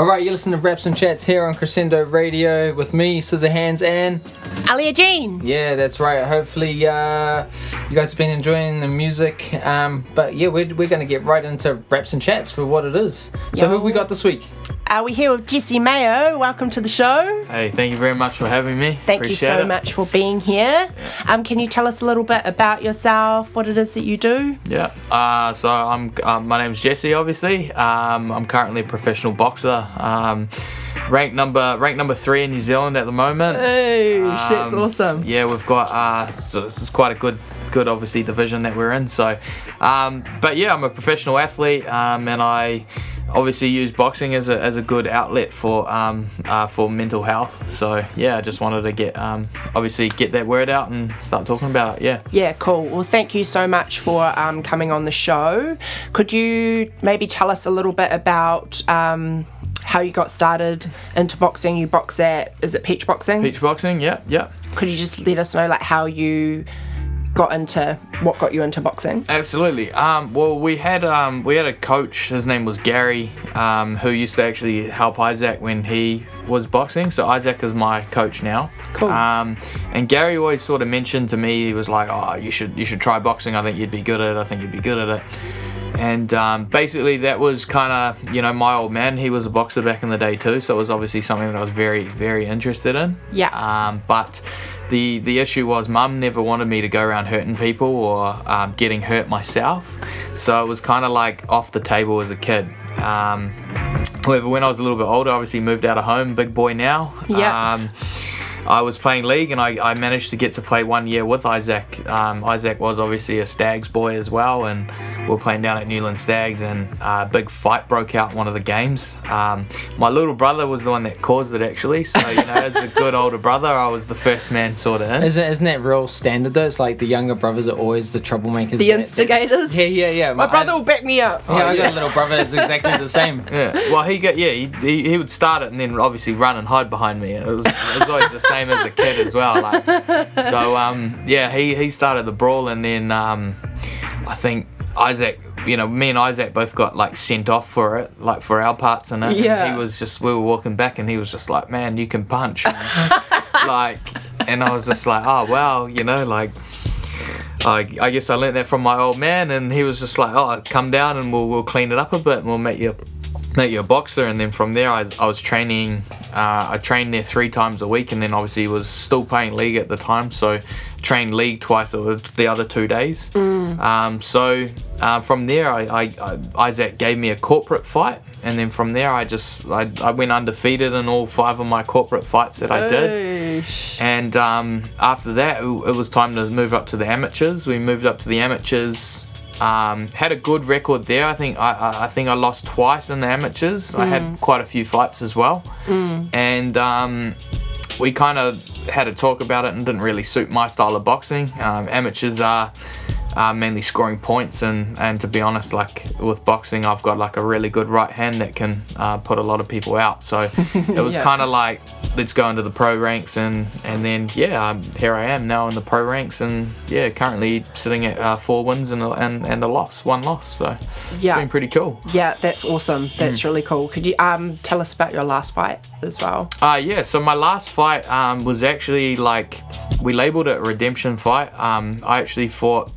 All right, you're listening to Raps and Chats here on Crescendo Radio with me, Scizzorhands, and Arlea Jean. yeah, that's right. Hopefully, uh, you guys have been enjoying the music. Um, but yeah, we're, we're going to get right into Raps and Chats for what it is. So, who have we got this week? Uh, we're here with Jesse Maio. Welcome to the show. Hey, thank you very much for having me. Thank Appreciate you so it. much for being here. Um, can you tell us a little bit about yourself, what it is that you do? Yeah. Uh, so I'm. Um, my name's Jesse. Obviously, um, I'm currently a professional boxer. Um, ranked number ranked number three in New Zealand at the moment. Hey, Um, awesome. Yeah, we've got. Uh, so this is quite a good good obviously division that we're in. So, um, but yeah, I'm a professional athlete, um, and I obviously use boxing as a, as a good outlet for um, uh, for mental health. So yeah, I just wanted to get um, obviously get that word out and start talking about it. Yeah. Yeah, cool. Well, thank you so much for um, coming on the show. Could you maybe tell us a little bit about um, how you got started into boxing? You box at, is it Peach Boxing? Peach boxing, yeah, yeah. Could you just let us know like how you got into, what got you into boxing? Absolutely. Um, well, we had um, we had a coach. His name was Gary, um, who used to actually help Isaac when he was boxing. So Isaac is my coach now. Cool. Um, and Gary always sort of mentioned to me, he was like, "Oh, you should you should try boxing. I think you'd be good at it. I think you'd be good at it." And um, basically, that was kind of you know my old man. He was a boxer back in the day too, so it was obviously something that I was very very interested in. Yeah. Um, but the the issue was mum never wanted me to go around hurting people or um, getting hurt myself, so it was kind of like off the table as a kid. Um, however, when I was a little bit older, obviously moved out of home, big boy now. Yeah. Um, I was playing league and I, I managed to get to play one year with Isaac. Um, Isaac was obviously a Stags boy as well, and we were playing down at Newland Stags, and uh, a big fight broke out one of the games. Um, my little brother was the one that caused it actually, so you know, as a good older brother, I was the first man sort of in. Isn't, isn't that real standard though? It's like the younger brothers are always the troublemakers. The that- instigators? Yeah, yeah, yeah. My brother will back me up. Yeah, I got a little brother that's exactly the same. Yeah, well, he got yeah, he, he, he would start it and then obviously run and hide behind me. It was, it was always the same as a kid as well. Like, so um, yeah, he, he started the brawl and then um, I think Isaac, you know, me and Isaac both got like sent off for it, like for our parts in it. And Yeah. he was just we were walking back and he was just like, man, you can punch, like, and I was just like, oh wow, you know, like. I, I guess I learnt that from my old man, and he was just like, "Oh, come down and we'll, we'll clean it up a bit, and we'll make you make you a boxer." And then from there, I, I was training. Uh, I trained there three times a week, and then obviously was still playing league at the time, so trained league twice or the other two days. Um, so uh, from there, I, I, I Isaac gave me a corporate fight, and then from there, I just I, I went undefeated in all five of my corporate fights that I did. Oosh. And um, after that, it, it was time to move up to the amateurs. We moved up to the amateurs. Um, had a good record there. I think I, I, I think I lost twice in the amateurs. I had quite a few fights as well, and um, we kind of had a talk about it and didn't really suit my style of boxing. Um, amateurs are uh, mainly scoring points, and, and to be honest, like with boxing, I've got like a really good right hand that can uh, put a lot of people out. So it was Yeah. kind of like let's go into the pro ranks, and and then yeah, um, here I am now in the pro ranks, and yeah, currently sitting at uh, four wins and a, and, and a loss, one loss. So Yeah. been pretty cool. Yeah, that's awesome. That's really cool. Could you um tell us about your last fight as well? Uh, yeah, so my last fight um, was actually like, we labeled it a redemption fight. Um, I actually fought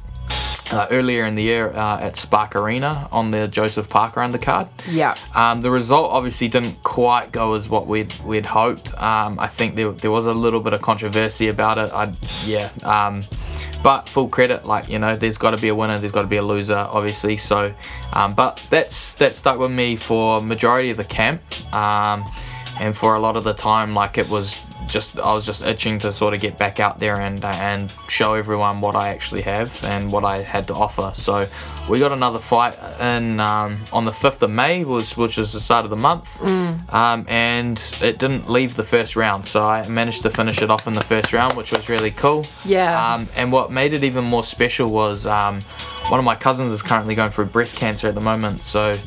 uh, earlier in the year uh, at Spark Arena on the Joseph Parker undercard. Yeah. Um, the result obviously didn't quite go as what we'd we'd hoped. Um, I think there, there was a little bit of controversy about it. I yeah. Um, but full credit, like you know, there's got to be a winner, there's got to be a loser, obviously. So, um, but that's that stuck with me for majority of the camp, um, and for a lot of the time, like it was just I was just itching to sort of get back out there and and show everyone what I actually have and what I had to offer. So we got another fight in um, on the fifth of May, was which is the start of the month, um, and it didn't leave the first round. So I managed to finish it off in the first round, which was really cool. Yeah. Um, and what made it even more special was um, one of my cousins is currently going through breast cancer at the moment, so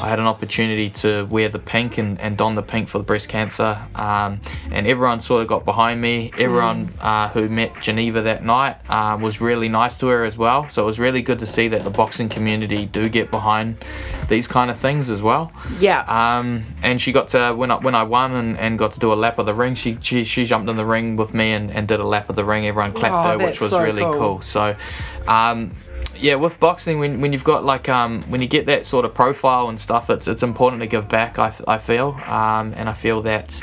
I had an opportunity to wear the pink and, and don the pink for the breast cancer. Um, and everyone sort of got behind me. Everyone uh, who met Geneva that night uh, was really nice to her as well. So it was really good to see that the boxing community do get behind these kind of things as well. Yeah. Um, and she got to when I when I won and, and got to do a lap of the ring. She she, she jumped in the ring with me and, and did a lap of the ring. Everyone clapped Oh, her, which was so really cool. cool. So, um, yeah, with boxing, when, when you've got like um, when you get that sort of profile and stuff, it's it's important to give back. I, I feel, um, and I feel that.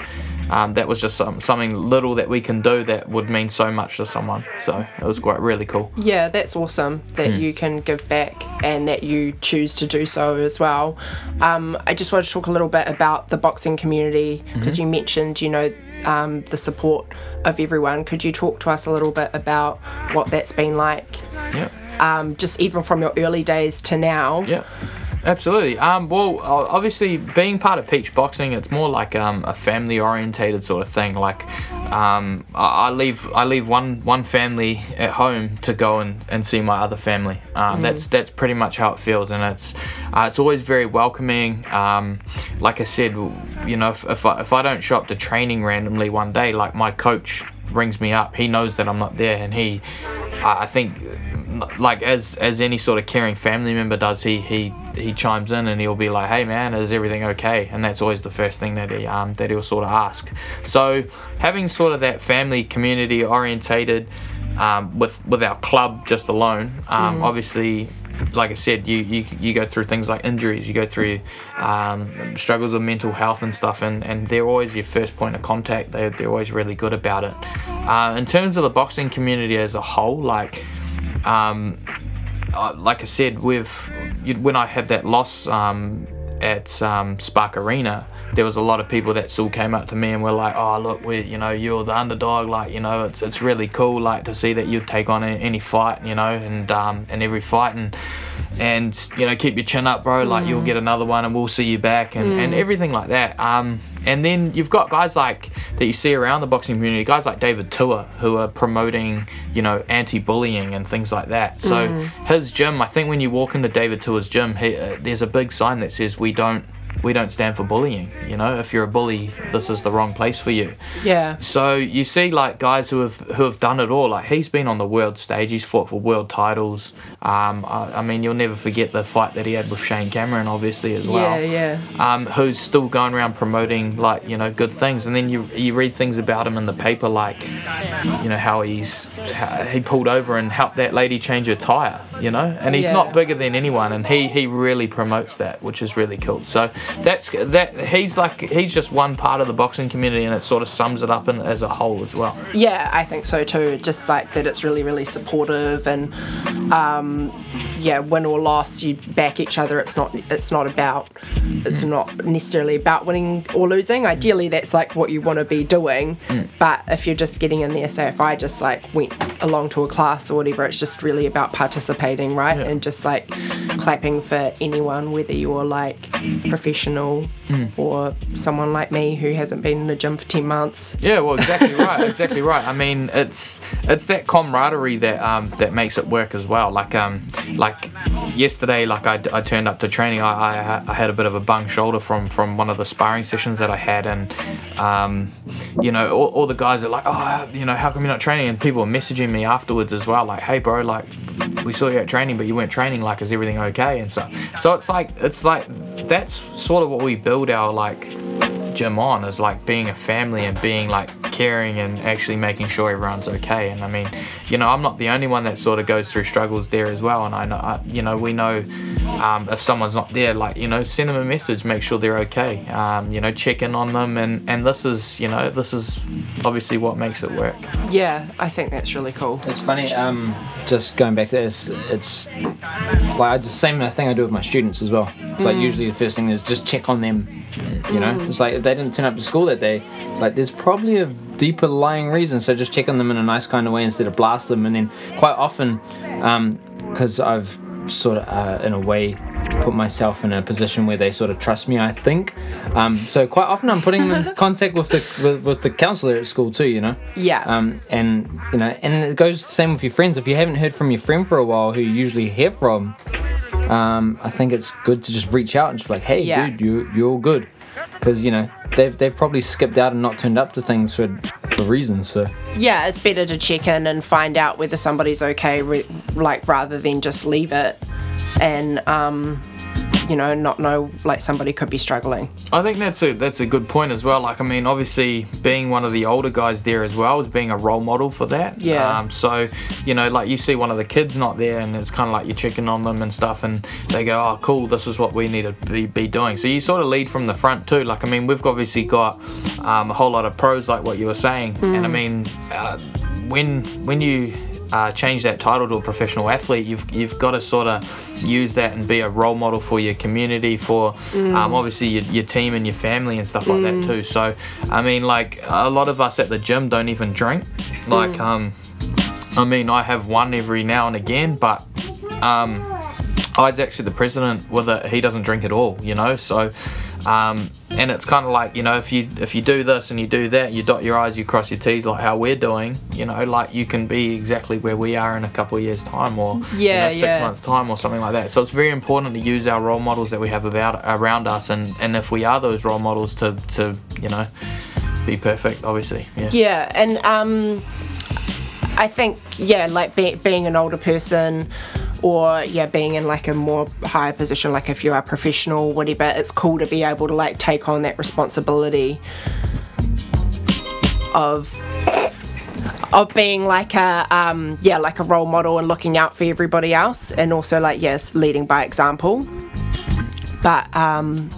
Um, that was just some, something little that we can do that would mean so much to someone. So it was quite really cool. Yeah, that's awesome that Hmm. you can give back and that you choose to do so as well. Um, I just want to talk a little bit about the boxing community because Mm-hmm. you mentioned, you know, um, the support of everyone. Could you talk to us a little bit about what that's been like, Yeah. um, just even from your early days to now? Yeah, absolutely. Um, well, obviously, being part of Peach Boxing, it's more like um, a family orientated sort of thing. Like, um, I, I leave I leave one one family at home to go and, and see my other family. Um, That's that's pretty much how it feels, and it's uh, it's always very welcoming. Um, like I said, you know, if, if I if I don't show up to training randomly one day, like my coach rings me up, he knows that I'm not there, and he, I think like as as any sort of caring family member does he he he chimes in and he'll be like hey man is everything okay? And that's always the first thing that he um that he'll sort of ask. So having sort of that family community orientated um, with with our club just alone um, obviously like I said, you, you you go through things like injuries, you go through um, struggles with mental health and stuff, and, and they're always your first point of contact. They're, they're always really good about it. Uh, in terms of the boxing community as a whole, like um, uh, like I said, with you, when I had that loss um, at um, Spark Arena, there was a lot of people that still came up to me and were like, "Oh, look, we, you know, you're the underdog. Like, you know, it's it's really cool, like to see that you take on any, any fight, you know, and um, in every fight, and and you know, keep your chin up, bro. Like, you'll get another one, and we'll see you back, and, and everything like that. Um, and then you've got guys like that you see around the boxing community, guys like David Tua, who are promoting, you know, anti-bullying and things like that. So his gym, I think, when you walk into David Tua's gym, he, uh, there's a big sign that says we don't we don't stand for bullying. You know, if you're a bully, this is the wrong place for you. Yeah. So you see, like guys who have who have done it all. Like he's been on the world stage. He's fought for world titles. Um, I, I mean, you'll never forget the fight that he had with Shane Cameron, obviously as well. Yeah, yeah. Um, who's still going around promoting like you know good things, and then you you read things about him in the paper, like you know how he's how he pulled over and helped that lady change her tire. You know, and he's Yeah. not bigger than anyone, and he he really promotes that, which is really cool. So that's that he's like he's just one part of the boxing community, and it sort of sums it up in, as a whole as well. Yeah, I think so too. Just like that, it's really, really supportive, and um, yeah, win or loss, you back each other. It's not, it's not about, it's not necessarily about winning or losing. Ideally, that's like what you want to be doing. But if you're just getting in there, say if I just like went along to a class or whatever, it's just really about participating, right? Yeah. And just like clapping for anyone, whether you're like professional or someone like me who hasn't been in the gym for ten months. Yeah, well, exactly right, exactly right. I mean, it's it's that camaraderie that um that makes it work as well. Like um like yesterday, like I, I turned up to training, I, I I had a bit of a bung shoulder from from one of the sparring sessions that I had, and um you know all, all the guys are like, oh, you know, how come you're not training? And people are messaging me afterwards as well, like, hey, bro, like we saw you at training, but you weren't training. Like, is everything okay? And so so it's like it's like that's sort of what we build our like gym on is like being a family and being like caring and actually making sure everyone's okay. And I mean, you know, I'm not the only one that sort of goes through struggles there as well. And I know, I, you know, we know um, if someone's not there, like you know, send them a message, make sure they're okay. Um, you know, check in on them, and and this is, you know, this is obviously what makes it work. Yeah, I think that's really cool. It's funny. Um, just going back to this, it's like I the same thing I do with my students as well. It's like usually the first thing is just check on them. You know, it's like if they didn't turn up to school that day, it's like there's probably a deeper lying reason. So just check on them in a nice kind of way instead of blast them. And then quite often, because I've sort of uh, in a way put myself in a position where they sort of trust me. I think. Um, so quite often I'm putting them in contact with the with, with the counselor at school too. You know. Yeah. Um, and you know, and it goes the same with your friends. If you haven't heard from your friend for a while, who you usually hear from, um, I think it's good to just reach out and just be like, hey, Yeah. dude, you you're all good, because you know they've they've probably skipped out and not turned up to things for for reasons. So yeah, it's better to check in and find out whether somebody's okay, re- like rather than just leave it and um, you know not know like somebody could be struggling. I think that's a that's a good point as well. Like I mean, obviously being one of the older guys there as well is being a role model for that. Yeah. Um, so you know, like you see one of the kids not there, and it's kind of like you're checking on them and stuff, and they go, "Oh, cool, this is what we need to be, be doing." So you sort of lead from the front too. Like I mean, we've obviously got um, a whole lot of pros, like what you were saying, and I mean, uh, when when you uh, change that title to a professional athlete, you've you've got to sort of use that and be a role model for your community, for um, obviously your, your team and your family and stuff like that too. So, I mean, like a lot of us at the gym don't even drink. Like, um, I mean, I have one every now and again, but um, Isaac's the president with it. He doesn't drink at all, you know. So, um, and it's kind of like you know, if you if you do this and you do that, you dot your i's, you cross your t's, like how we're doing. You know, like you can be exactly where we are in a couple of years' time, or you Yeah, know, six yeah. months' time, or something like that. So it's very important to use our role models that we have about around us, and and if we are those role models, to to you know, be perfect. Obviously, yeah. Yeah, and um, I think yeah, like be, being an older person, or yeah, being in like a more higher position, like if you are professional, whatever, it's cool to be able to like take on that responsibility of of being like a um, yeah, like a role model and looking out for everybody else, and also like yes, leading by example. But um,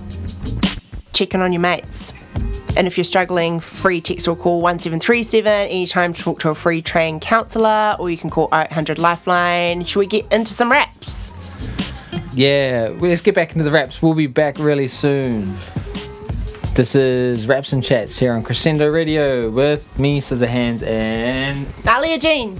checking on your mates. And if you're struggling, free text or call 1737 anytime to talk to a free trained counsellor, or you can call 800 Lifeline. Should we get into some raps? yeah, well, let's get back into the raps. We'll be back really soon. This is Raps and Chats here on Crescendo Radio with me, Scizzorhands, and Arlea Jean.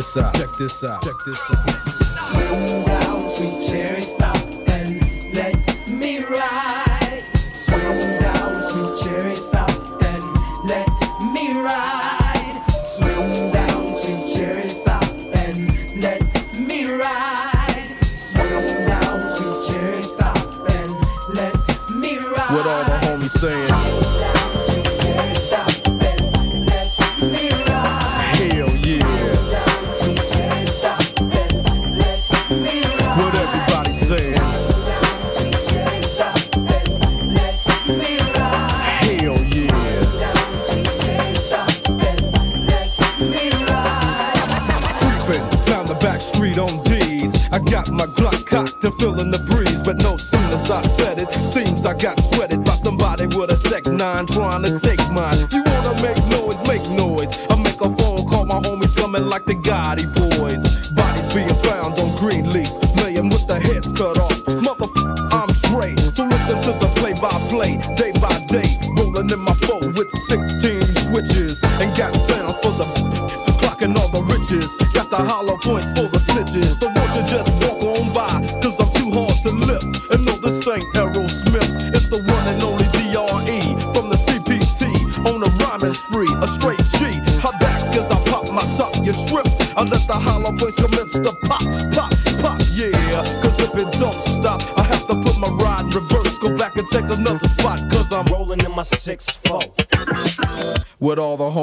This out. Check this out. Check this out. down, sweet cherry, stop feeling the breeze, but no sooner as I said it, seems I got sweated by somebody with a Tech 9 trying to take mine. You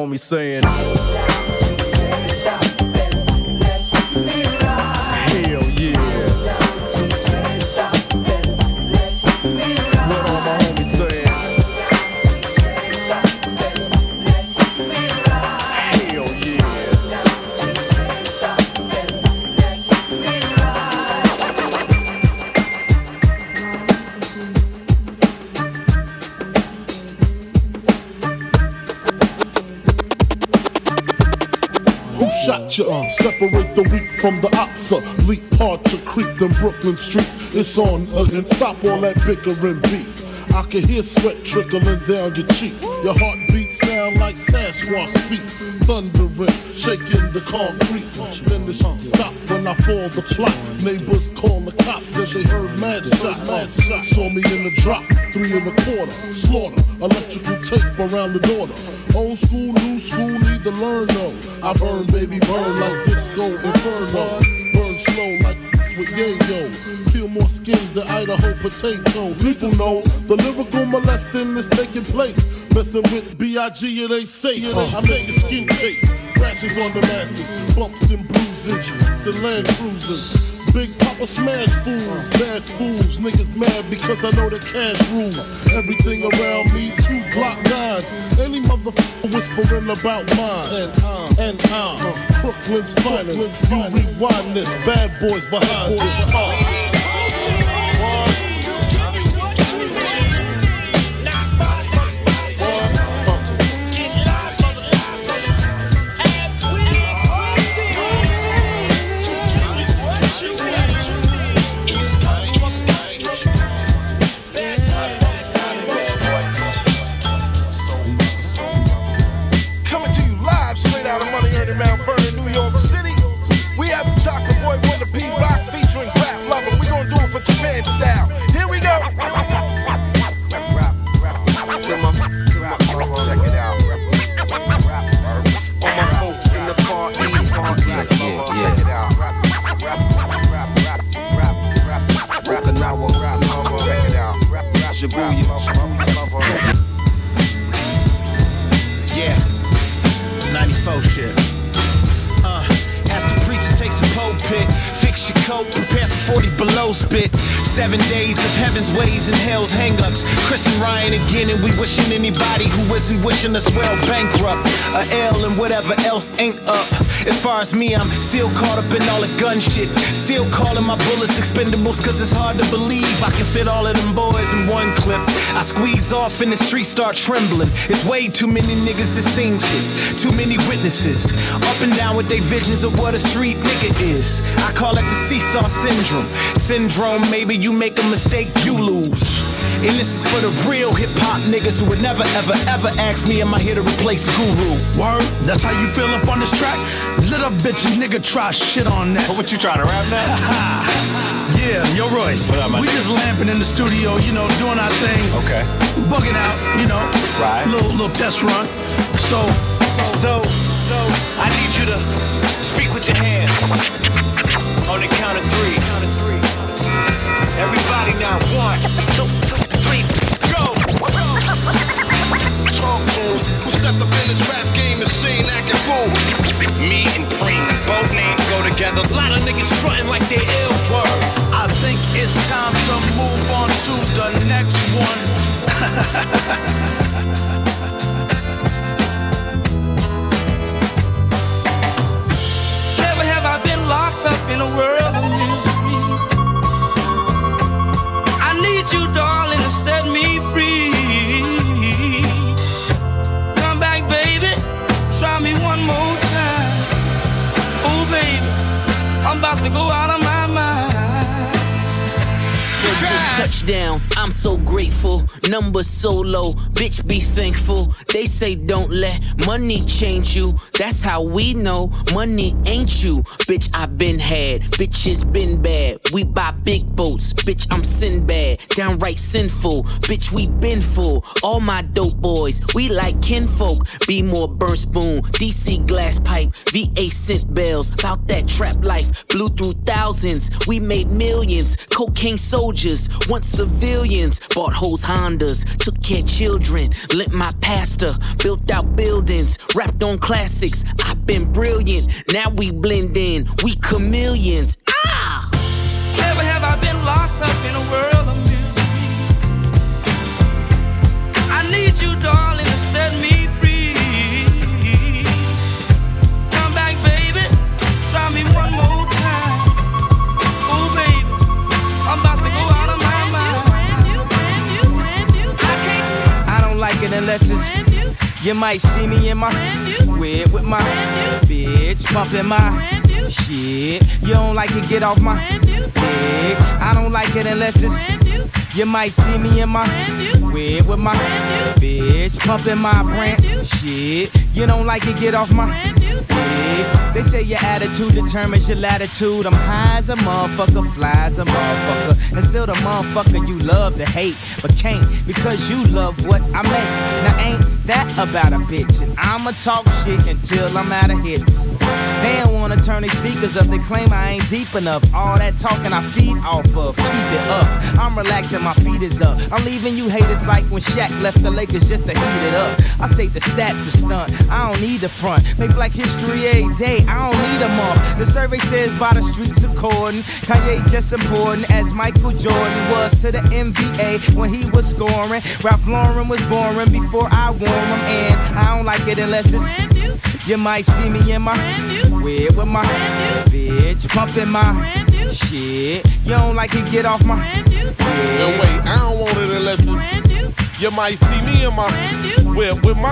homies saying. Separate the weak from the opsa. Leap hard to creep them Brooklyn streets. It's on uh, again. Stop all that bickering beef. I can hear sweat trickling down your cheek. Your heartbeat sound like Sasquatch feet. Thundering, shaking the concrete. Then the shit stop when I fall the plot. Neighbors call the cops, as they heard mad shots. Saw me in the drop, three and a quarter. Slaughter, electrical tape around the daughter. Old school, new school, need to learn though. I burn, baby, burn like disco inferno. Burn slow like with yayo. Peel more skins than Idaho potato. People know the lyrical molesting is taking place. Messing with B.I.G. it ain't safe. I make your skin shake. Rashes on the masses, bumps and bruises, and land cruisers. Big Papa smash fools, bash fools, niggas mad because I know the cash rules. Everything around me, two Glock nines. Any motherfucker whispering about mine. And uh, I'm uh, Brooklyn's finest. You rewind this, bad boys behind this. Uh, Seven days of heaven's ways and hell's hangups. Chris and Ryan again, and we wishing anybody who isn't wishing us well bankrupt. A L and whatever else ain't up. As far as me, I'm still caught up in all the gun shit. Still calling my bullets expendables, cause it's hard to believe I can fit all of them boys in one clip. I squeeze off and the streets start trembling. It's way too many niggas to sing shit. Too many witnesses. Up and down with their visions of what a street nigga is. I call it the seesaw syndrome. Syndrome, maybe you make a mistake, you lose. And this is for the real hip hop niggas who would never, ever, ever ask me, am I here to replace Guru? Word, that's how you feel up on this track? Little bitch you nigga try shit on that. What you trying to rap now? yeah, yo Royce. What up, man? we just lamping in the studio, you know, doing our thing. Okay. Bugging out, you know. Right. Little little test run. So So, so, I need you to speak with your hands. On the count of three. Everybody now, one, niggas frontin' like they ill. word. I think it's time to move on to the next one. Never have I been locked up in a world of misery. I need you, darling, to go out of my mind. Just touchdown, I'm so grateful. Numbers so low, bitch be thankful. They say don't let money change you. That's how we know money ain't you. Bitch, I been had, bitches been bad. We buy big boats, bitch, I'm Sinbad. Downright sinful, bitch, we been full. All my dope boys, we like kinfolk. Be more burn spoon, DC glass pipe, VA scent bells. About that trap life, blew through thousands. We made millions, cocaine soldiers, once civilians. Bought hoes Hondas, took care children, lent my pastor, built out buildings, rapped on classics. I've been brilliant, now we blend in, we chameleons. Ah! Never have I been locked up in a world of misery. I need you, darling, I don't like it unless it's. You might see me in my Weird with my bitch, pumping my shit. You don't like it, get off my dick. I don't like it unless it's you might see me in my weird with my bitch, pumping my brand shit. You don't like it, get off my. They say your attitude determines your latitude. I'm high as a motherfucker, fly as a motherfucker, and still the motherfucker you love to hate, but can't because you love what I make. Now ain't that about a bitch? And I'ma talk shit until I'm out of hits. They don't wanna turn their speakers up. They claim I ain't deep enough. All that talking I feed off of. Keep it up. I'm relaxing, my feet is up. I'm leaving you haters like when Shaq left the Lakers just to heat it up. I state the stats to stunt. I don't need the front. Make black every eh, day. I don't need a month. The survey says by the streets according. Kanye just important as Michael Jordan was to the NBA when he was scoring. Ralph Lauren was boring before I wore him, and I don't like it unless it's. You might see me in my weird with my bitch pumping my shit. You don't like it, get off my No wait, I don't want it unless it's. You might see me in my whip with my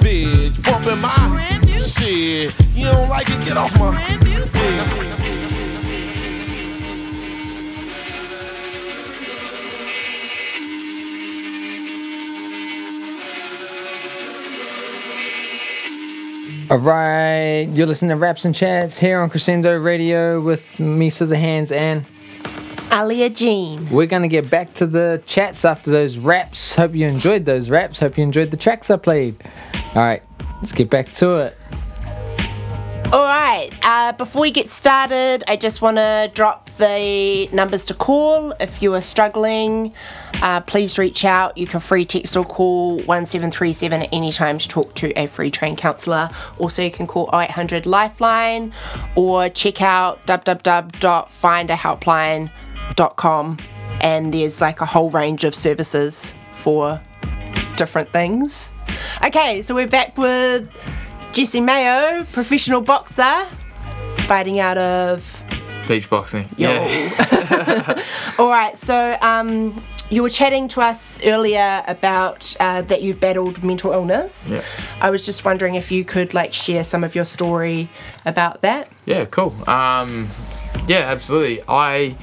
bitch bumping my shit. You don't like it, get off my bitch. All right, you're listening to Raps and Chats here on Crescendo Radio with me, Scizzorhands, and Arlea Jean. we're gonna get back to the chats after those raps. Hope you enjoyed those raps. Hope you enjoyed the tracks I played. All right, let's get back to it. All right. Uh, before we get started, I just want to drop the numbers to call. If you are struggling, uh, please reach out. You can free text or call 1737 at any time to talk to a free trained counsellor. Also, you can call 0800 Lifeline or check out www.findahelpline.com. Com, and there's like a whole range of services for different things. Okay, so we're back with Jesse Maio, professional boxer, fighting out of. Peach boxing. Yo. Yeah. All right, so um, you were chatting to us earlier about uh, that you've battled mental illness. Yeah. I was just wondering if you could like share some of your story about that. Yeah, cool. Um, yeah, absolutely. I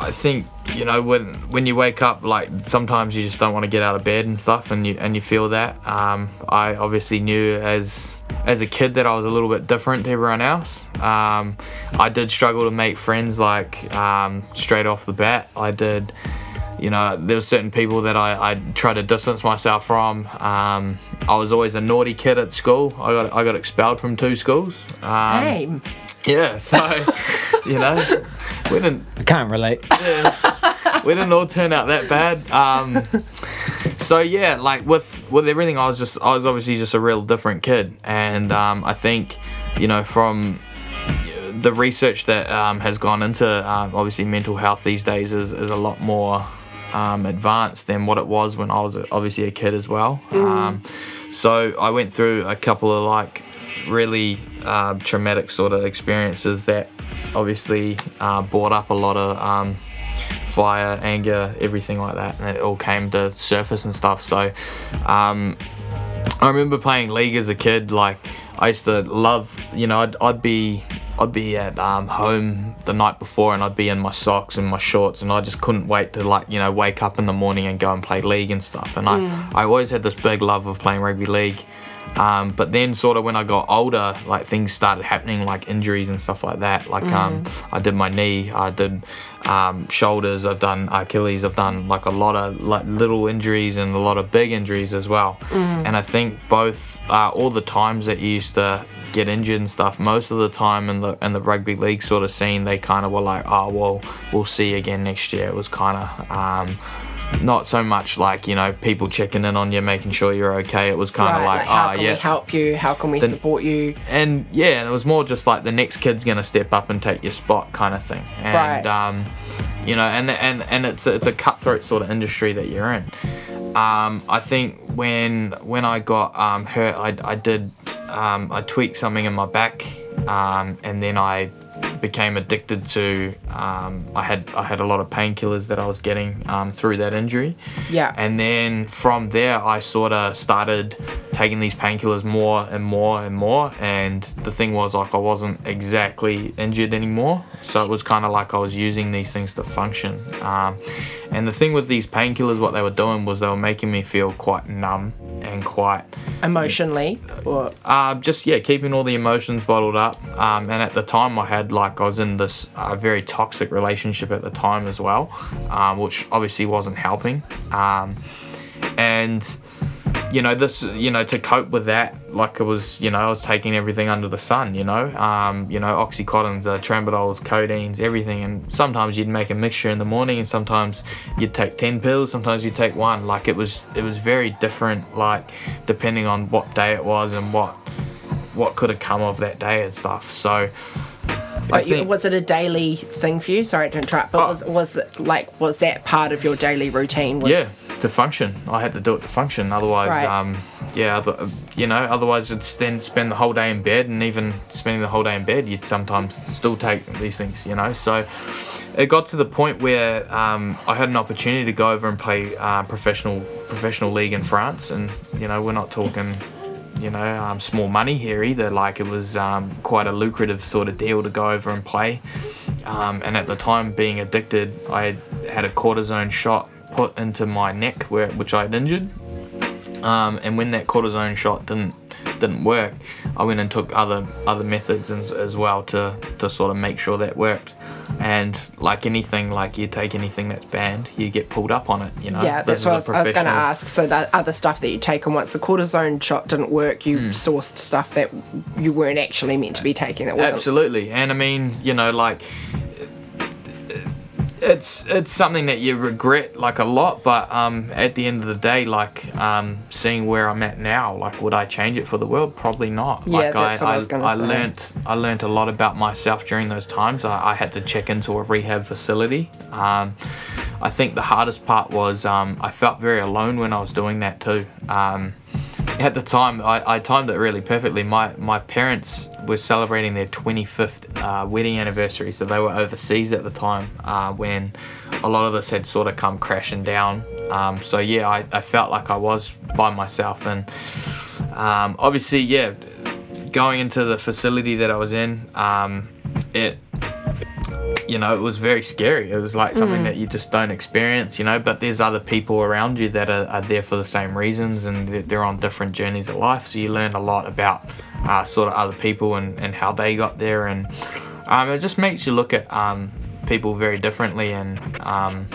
I think you know when when you wake up, like sometimes you just don't want to get out of bed and stuff, and you and you feel that. Um, I obviously knew as as a kid that I was a little bit different to everyone else. Um, I did struggle to make friends like um, straight off the bat. I did. You know, there were certain people that I, I tried to distance myself from. Um, I was always a naughty kid at school. I got I got expelled from two schools. Um, Same. Yeah, so you know, we didn't I can't relate. we didn't all turn out that bad. Um, so yeah, like with with everything, I was just I was obviously just a real different kid, and um, I think you know from the research that um, has gone into um, obviously mental health these days is, is a lot more um, advanced than what it was when I was obviously a kid as well. Um, so I went through a couple of like really uh, traumatic sort of experiences that obviously uh, brought up a lot of um, fire, anger, everything like that, and it all came to surface and stuff. So um, I remember playing league as a kid. Like I used to love, you know, I'd, I'd be I'd be at um, home the night before and I'd be in my socks and my shorts and I just couldn't wait to like you know wake up in the morning and go and play league and stuff. And I I always had this big love of playing rugby league. Um, but then sort of when I got older, like things started happening, like injuries and stuff like that. Like um, I did my knee, I did um, shoulders, I've done Achilles, I've done like a lot of like little injuries and a lot of big injuries as well. And I think both uh, all the times that you used to get injured and stuff, most of the time in the in the rugby league sort of scene, they kind of were like, oh well, we'll see you again next year. It was kind of um, not so much like you know people checking in on you, making sure you're okay. It was kind of right, like, how oh can yeah, we help you? How can we Then- support you? and yeah, and it was more just like the next kid's gonna step up and take your spot kind of thing. And Right. um, you know, and and and it's it's a cutthroat sort of industry that you're in. Um, I think when when I got um, hurt, I I did um, I tweaked something in my back, um, and then I became addicted to. Um, I had I had a lot of painkillers that I was getting um, through that injury. Yeah. And then from there, I sort of started taking these painkillers more and more and more. And the thing was, like, I wasn't exactly injured anymore. So it was kind of like I was using these things to function. Um, and the thing with these painkillers, what they were doing was they were making me feel quite numb and quite Emotionally, or uh, just yeah, keeping all the emotions bottled up. Um, and at the time, I had like I was in this uh, very toxic relationship at the time as well, um, which obviously wasn't helping. Um, and you know this, you know, to cope with that, like it was, you know, I was taking everything under the sun. You know, um, you know, oxycontins, uh, tramadols, codeines, everything. And sometimes you'd make a mixture in the morning, and sometimes you'd take ten pills. Sometimes you would take one. Like it was, it was very different. Like depending on what day it was and what what could have come of that day and stuff. So you, was it a daily thing for you? Sorry to interrupt, but Oh. was was it like was that part of your daily routine? Was, yeah, to function. I had to do it to function. Otherwise, Right. um, yeah, you know, otherwise you'd then spend the whole day in bed, and even spending the whole day in bed, you'd sometimes still take these things, you know. So it got to the point where um, I had an opportunity to go over and play uh, professional professional league in France, and you know, we're not talking. You know, um, small money here either. Like it was um, quite a lucrative sort of deal to go over and play. Um, and at the time, being addicted, I had a cortisone shot put into my neck, where which I had injured. Um, and when that cortisone shot didn't didn't work, I went and took other other methods as, as well to to sort of make sure that worked. And like anything, like you take anything that's banned, you get pulled up on it. You know. Yeah, This that's what I was, a I was going to ask. So that other stuff that you take, and once the cortisone shot didn't work, you Hmm. sourced stuff that you weren't actually meant to be taking. That wasn't. Absolutely, and I mean, you know, like it's it's something that you regret like a lot, but um, at the end of the day, like um, seeing where I'm at now, like would I change it for the world? Probably not. Yeah, like that's what I was gonna I say. learnt I learnt a lot about myself during those times. I, I had to check into a rehab facility. Um, I think the hardest part was um, I felt very alone when I was doing that too. Um, at the time, I, I timed it really perfectly. My my parents were celebrating their 25th uh, wedding anniversary, so they were overseas at the time uh, when a lot of this had sort of come crashing down. Um, so yeah, I, I felt like I was by myself, and um, obviously, yeah, going into the facility that I was in, um, it you know, it was very scary. It was like something Mm. that you just don't experience, you know, but there's other people around you that are, are there for the same reasons and they're, they're on different journeys of life. So you learn a lot about uh, sort of other people and, and how they got there. And um, it just makes you look at um, people very differently. And, um,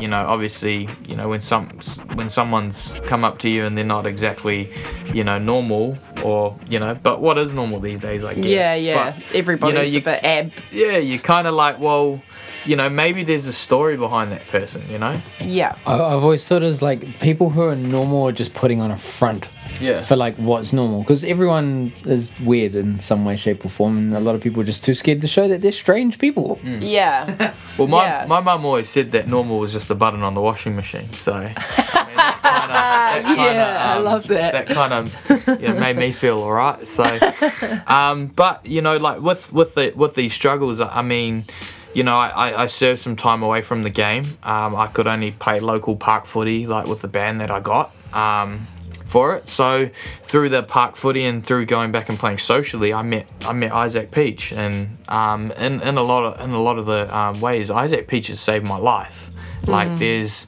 you know, obviously, you know, when some when someone's come up to you and they're not exactly, you know, normal or, you know, but what is normal these days, I guess. Yeah, yeah. But, Everybody's you- a bit ab. yeah, you're kind of like, well, you know, maybe there's a story behind that person, you know? Yeah. I- I've always thought as like people who are normal are just putting on a front Yeah. for like what's normal because everyone is weird in some way, shape, or form, and a lot of people are just too scared to show that they're strange people. Yeah. Well, my, Yeah. my mum always said that normal was just the button on the washing machine, so. I mean, that kinda- that kinda, Yeah, I um, love that. That kind of you know, made me feel all right. So, um, but you know, like with with the with these struggles, I mean, you know, I, I, served some time away from the game. Um, I could only play local park footy, like with the band that I got. Um, for it. So through the park footy and through going back and playing socially, I met I met Isaac Peach, and um, in, in a lot of in a lot of the um, ways, Isaac Peach has saved my life. Like Mm. there's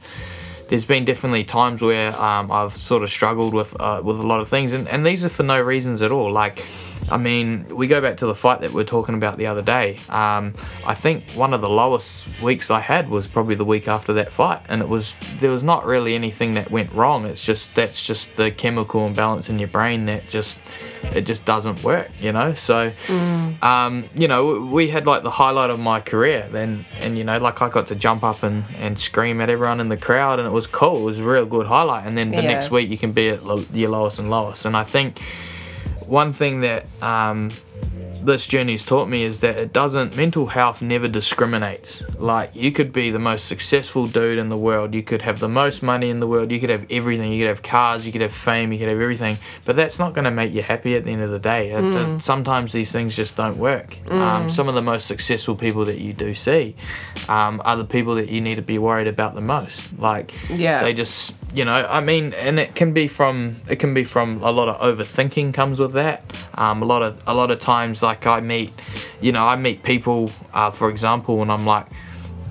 there's been definitely times where um, I've sort of struggled with uh, with a lot of things, and, and these are for no reasons at all. Like, I mean, we go back to the fight that we are talking about the other day. Um, I think one of the lowest weeks I had was probably the week after that fight, and it was there was not really anything that went wrong. It's just that's just the chemical imbalance in your brain that just it just doesn't work, you know. So um, you know, we had like the highlight of my career then, and you know, like I got to jump up and, and scream at everyone in the crowd, and it was cool. It was a real good highlight. And then the Yeah. next week, you can be at your lowest and lowest. And I think one thing that um, this journey's taught me is that it doesn't mental health never discriminates. Like you could be the most successful dude in the world. You could have the most money in the world. You could have everything. You could have cars. You could have fame. You could have everything. But that's not going to make you happy at the end of the day. Mm. sometimes these things just don't work. Mm. um, some of the most successful people that you do see um, are the people that you need to be worried about the most. Like Yeah. they just you know i mean and it can be from it can be from a lot of overthinking comes with that. Um, a lot of a lot of times like i meet you know i meet people uh, for example and i'm like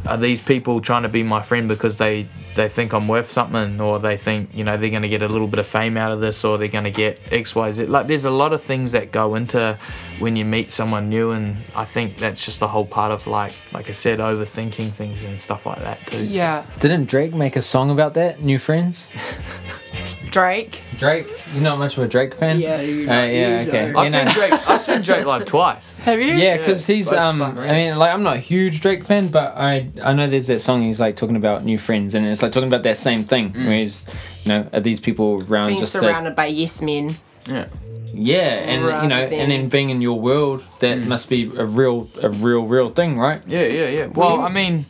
are these people trying to be my friend because they they think I'm worth something or they think you know they're going to get a little bit of fame out of this or they're going to get XYZ like there's a lot of things that go into when you meet someone new and I think that's just the whole part of like like I said overthinking things and stuff like that too Yeah. Didn't Drake make a song about that? New friends. Drake. Drake, you're not much of a Drake fan. Yeah, you Uh, yeah, okay. I've You seen know- Drake I've seen Drake live twice Have you? Yeah, because he's both um. fun, I mean, like I'm not a huge Drake fan, but I I know there's that song he's like talking about new friends, and it's like talking about that same thing. Where he's, you know, are these people around Being just to, surrounded by yes men. yeah yeah, and you know, rather and then being in your world, that must be a real a real real thing, right? Yeah, yeah, yeah. Well, I mean,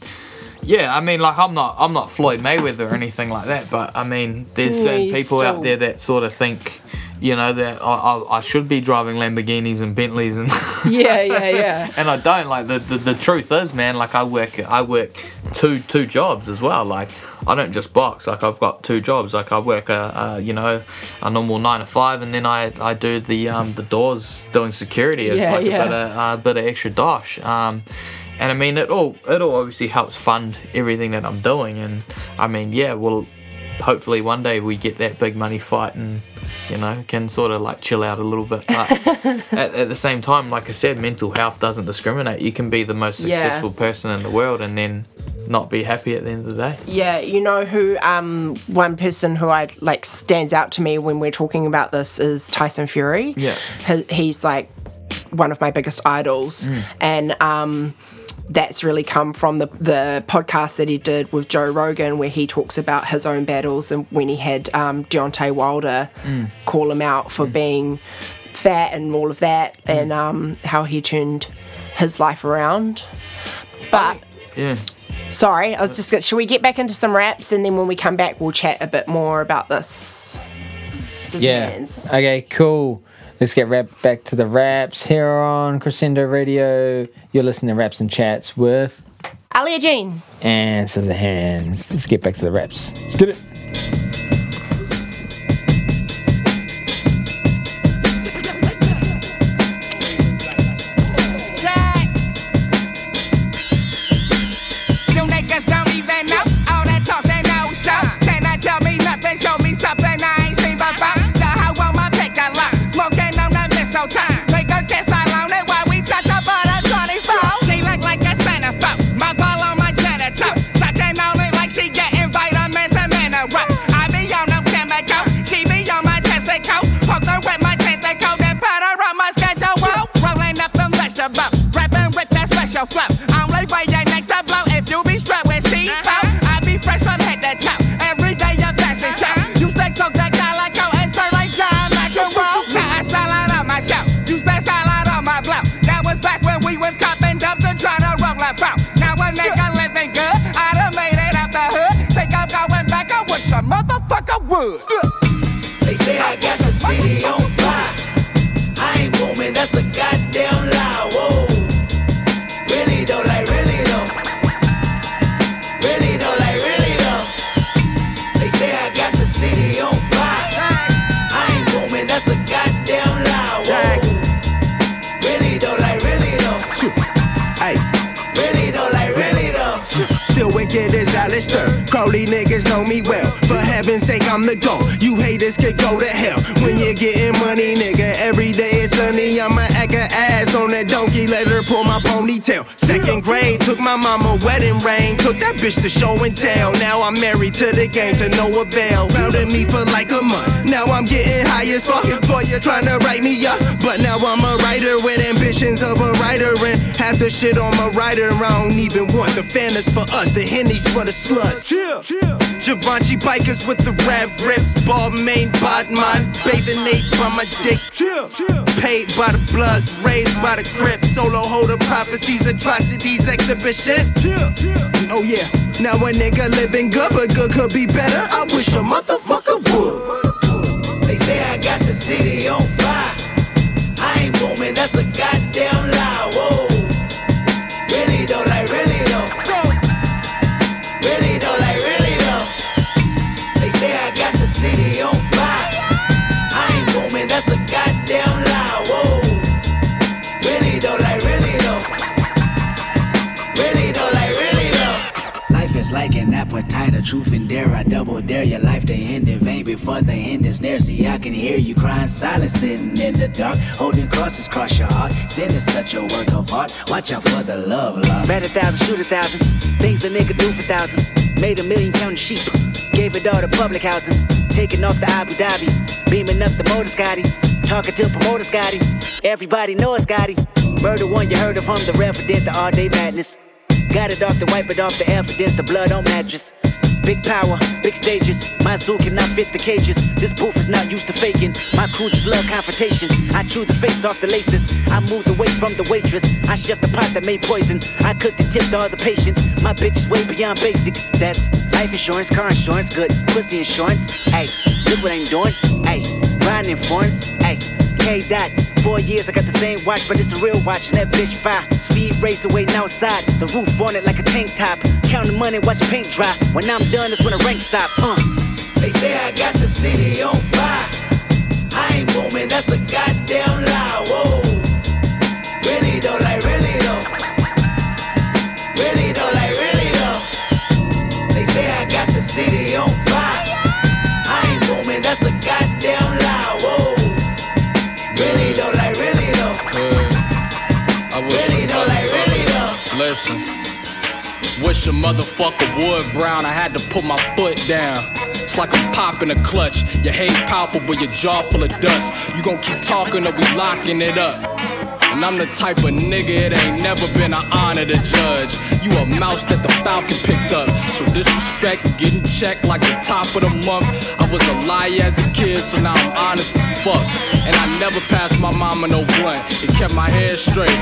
yeah, I mean, like I'm not, I'm not Floyd Mayweather or anything like that, but I mean, there's Yeah, certain people still- out there that sort of think, you know, that I, I, I should be driving Lamborghinis and Bentleys and. Yeah, yeah, yeah. and I don't like the, the the truth is, man. Like I work, I work two two jobs as well. Like I don't just box. Like I've got two jobs. Like I work a, a you know a normal nine to five, and then I, I do the um the doors doing security as Yeah, like yeah. a bit of a bit of extra dosh. Um, and I mean it all it all obviously helps fund everything that I'm doing. And I mean yeah, well, hopefully one day we get that big money fight and you know can sort of like chill out a little bit. But at, at the same time, like I said, mental health doesn't discriminate. You can be the most Yeah. successful person in the world and then not be happy at the end of the day. Yeah, you know who um one person who I like stands out to me when we're talking about this is Tyson Fury. Yeah. He- he's like one of my biggest idols and um that's really come from the the podcast that he did with Joe Rogan where he talks about his own battles and when he had um Deontay Wilder call him out for being fat and all of that and um how he turned his life around. But Yeah. Sorry, I was just. Gonna, should we get back into some raps and then when we come back, we'll chat a bit more about this. Yeah. Okay, cool. Let's get rap back to the raps here on Crescendo Radio. You're listening to Raps and Chats with Arlea Jean. and Scizzorhands. Let's get back to the raps. Let's get it. Niggas know me well. For heaven's sake, I'm the GOAT. You haters could go to hell. When you're getting money, nigga, every day is sunny. I'ma act ass on that donkey, let her pull my ponytail. Second grade, took my mama wedding ring. Took that bitch to show and tell. Now I'm married to the game to no avail. Rounded me for like a month. Now I'm getting high as fuck. Boy, you're trying to write me up. But now I'm a writer with ambitions of a writer and half the shit on my and I don't even want the Fantas for us, the Hennies for the sluts. Chill, chill. Givenchy bikers with the rap rips, ball main, bod mine, bathing ape by my dick. Paid by the Bloods, raised by the Crips, solo holder prophecies, atrocities, exhibition. Oh yeah, now a nigga living good, but good could be better. I wish a motherfucker would. They say I got the city on fire. I ain't booming, that's a goddamn lie. Truth and dare. I double dare your life to end in vain before the end is near. See, I can hear you crying silent, sitting in the dark, holding crosses cross your heart. Sin is such a work of art. Watch out for the love lost. Bet a thousand, shoot a thousand. Things a nigga do for thousands. Made a million counting sheep. Gave it all to public housing. Taking off the Abu Dhabi. Beaming up the motor Scotty. Talking to promoter Scotty. Everybody knows Scotty. Murder one you heard of him, the resident, the all day madness. Got it off the wipe it off the evidence, the blood on mattress. Big power, big stages. My zoo cannot fit the cages. This booth is not used to faking. My crew just love confrontation. I chew the face off the laces. I moved away from the waitress. I chef the pot that made poison. I cooked and tipped all the patients. My bitch is way beyond basic. That's life insurance, car insurance, good pussy insurance. Hey, look what I'm doing. Hey, riding in. Hey, K dot. Four years, I got the same watch, but it's the real watch, and that bitch fire. Speed racer waiting outside, the roof on it like a tank top. Counting money, watch paint dry. When I'm done, it's when the rank stop. Uh. They say I got the city on fire. I ain't booming, that's a goddamn lie. Whoa. Wish a motherfucker would brown. I had to put my foot down. It's like I'm popping a clutch. Your head palpable, your jaw full of dust. You gon' keep talking or we locking it up. And I'm the type of nigga it ain't never been an honor to judge. You a mouse that the Falcon picked up. So disrespect getting checked like the top of the month. I was a liar as a kid, so now I'm honest as fuck. And I never passed my mama no blunt. It kept my head straight.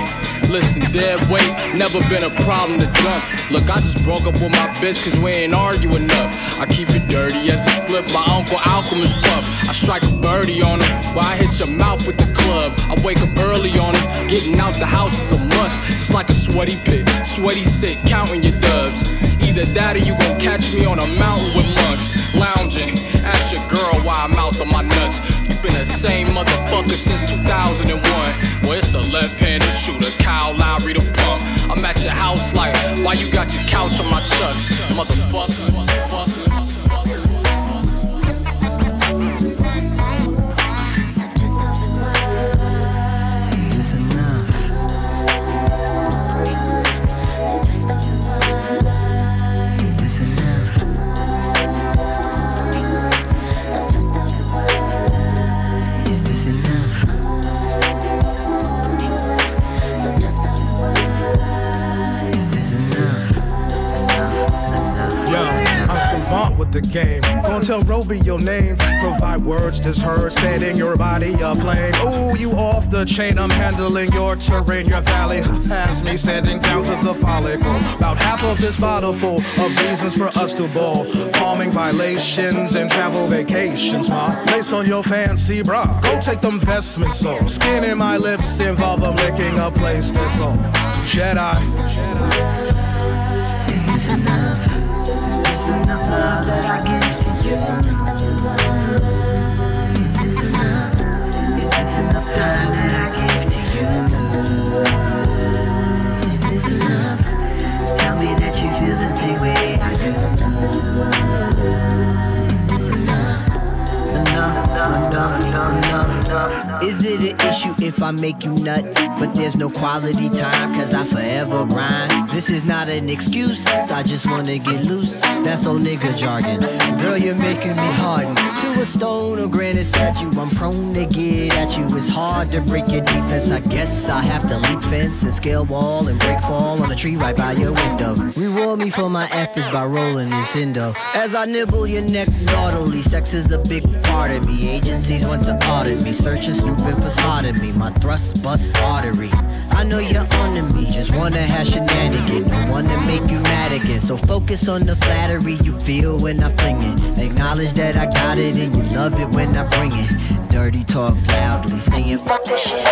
Listen, dead weight, never been a problem to dump. Look, I just broke up with my bitch cause we ain't argue enough. I keep it dirty as a split, my uncle Alchemist puff. I strike a birdie on him while I hit your mouth with the club. I wake up early on him, getting out the house is a must. Just like a sweaty pit, sweaty sick, counting your dubs. Either that or you gon' catch me on a mountain with monks, lounging. Ask your girl why I'm out on my nuts. You been the same motherfucker since 2001. Well, it's the left-handed shooter, Kyle Lowry the pump. I'm at your house like, why you got your couch on my chucks, motherfucker? motherfucker. The game. Gonna tell Roby your name. Provide words just heard, setting your body aflame. Ooh, you off the chain. I'm handling your terrain. Your valley has me standing down to the follicle. About half of this bottle full of reasons for us to ball. Calming violations and travel vacations, ma. Place on your fancy bra. Go take them vestments off. Skin in my lips involve them licking a place that's on. Jedi. Is this enough? That I give to you? Is this enough? Is this enough time that I give to you? Is this enough? Tell me that you feel the same way I do. Is this enough, enough, enough. Is it an issue if I make you nut? But there's no quality time, cause I forever grind. This is not an excuse, I just wanna get loose. That's old nigga jargon. Girl, you're making me harden to a stone or granite statue. I'm prone to get at you. It's hard to break your defense. I guess I have to leap fence and scale wall and break fall on a tree right by your window. Reward me for my efforts by rolling this indo. As I nibble your neck naughtily, sex is a big part of me. Agencies want to audit me, searching, snooping, facade me. My thrust bust artery. I know you're under me, just wanna have shenanigan. No one to make you mad again. So focus on the flattery you feel when I fling it. Acknowledge that I got it and you love it when I bring it. Dirty talk loudly, saying fuck this shit.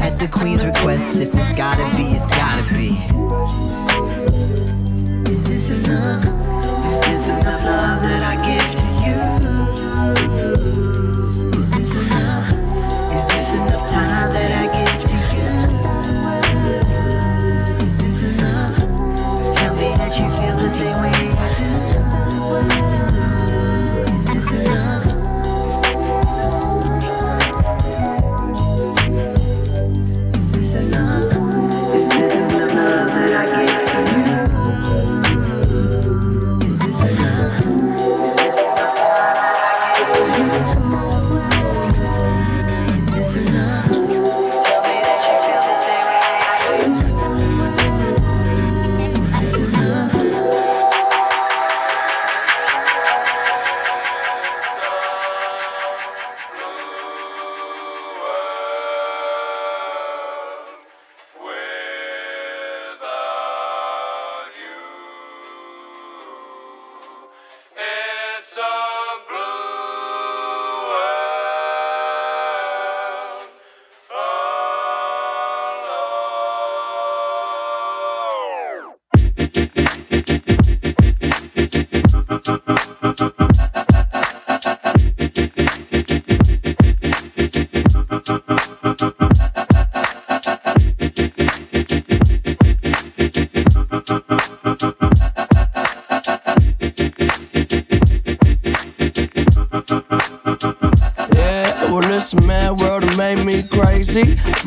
At the queen's request, if it's gotta be, it's gotta be. Is this enough? Is this enough love that I give to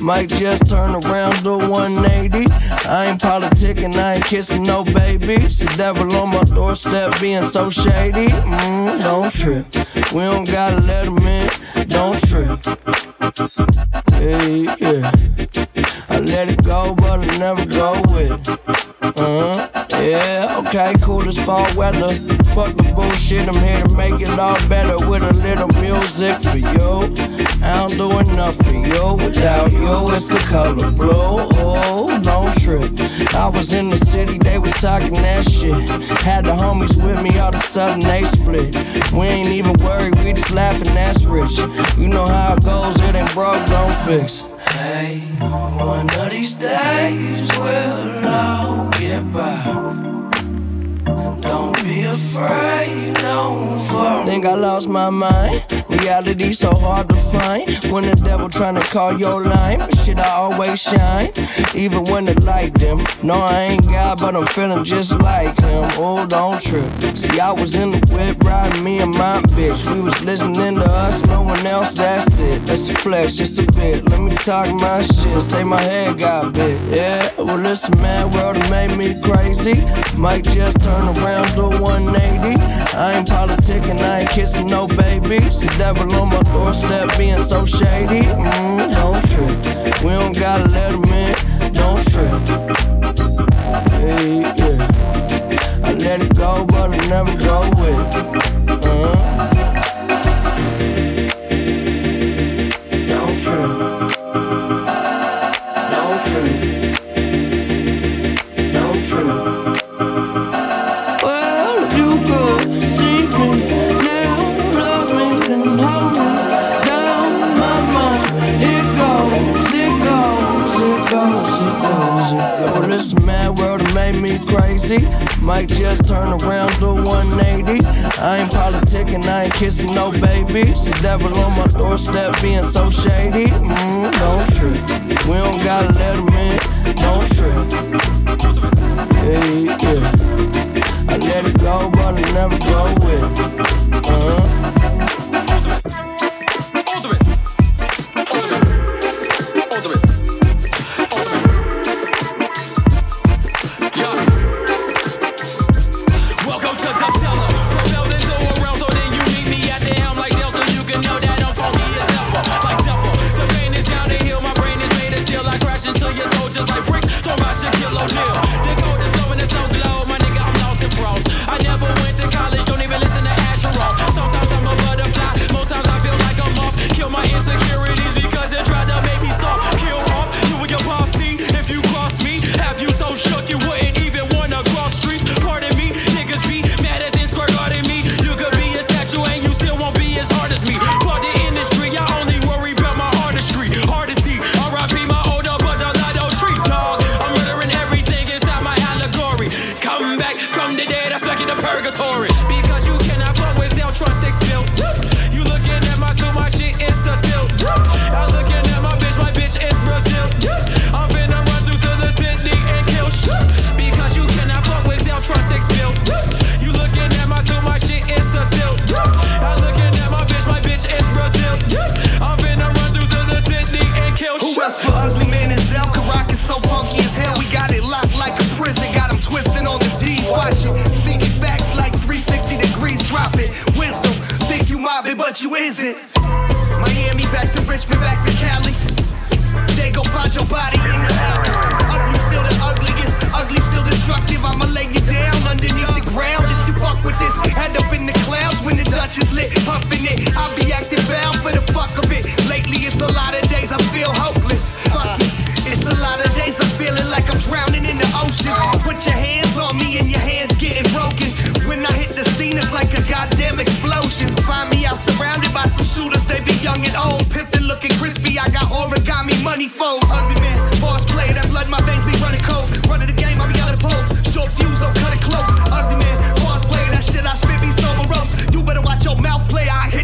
Might just turn around to 180. I ain't politicking, I ain't kissing no babies. The devil on my doorstep being so shady. Mm, don't trip. We don't gotta let him in. Don't trip. Hey, yeah. I let it go, but I never go with it. Uh-huh. Yeah, okay, cool as fall weather. Fuck the bullshit, I'm here to make it all better for you without you. It's the color blue. Oh, don't trip. I was in the city, they was talking that shit. Had the homies with me, all of a sudden they split. We ain't even worried, we just laughing, that's rich. You know how it goes, it ain't broke, don't fix. Hey, one of these days we'll all get by. Don't be afraid, don't fall. Think I lost my mind. Reality so hard to find. When the devil tryna call your line, I always shine. Even when the light dim. No, I ain't God, but I'm feeling just like him. Oh, don't trip. See, I was in the whip riding me and my bitch. We was listening to us, no one else, that's it. Let's flex just a bit. Let me talk my shit. Say my head got big. Yeah, well, this man, world made me crazy. Might just turn around to 180. I ain't politicking, I ain't kissing no babies. The devil on my doorstep being so shady. Mm, don't trip. We don't gotta let him in. Don't trip. Hey, yeah. I let it go, but I never go with it. Uh-huh. Crazy. Might just turn around to 180. I ain't politicking, I ain't kissing no baby. The devil on my doorstep being so shady. Mm, don't trip. We don't gotta let him in. Don't trip. Hey, yeah. I let it go, but I never go with it. Uh-huh.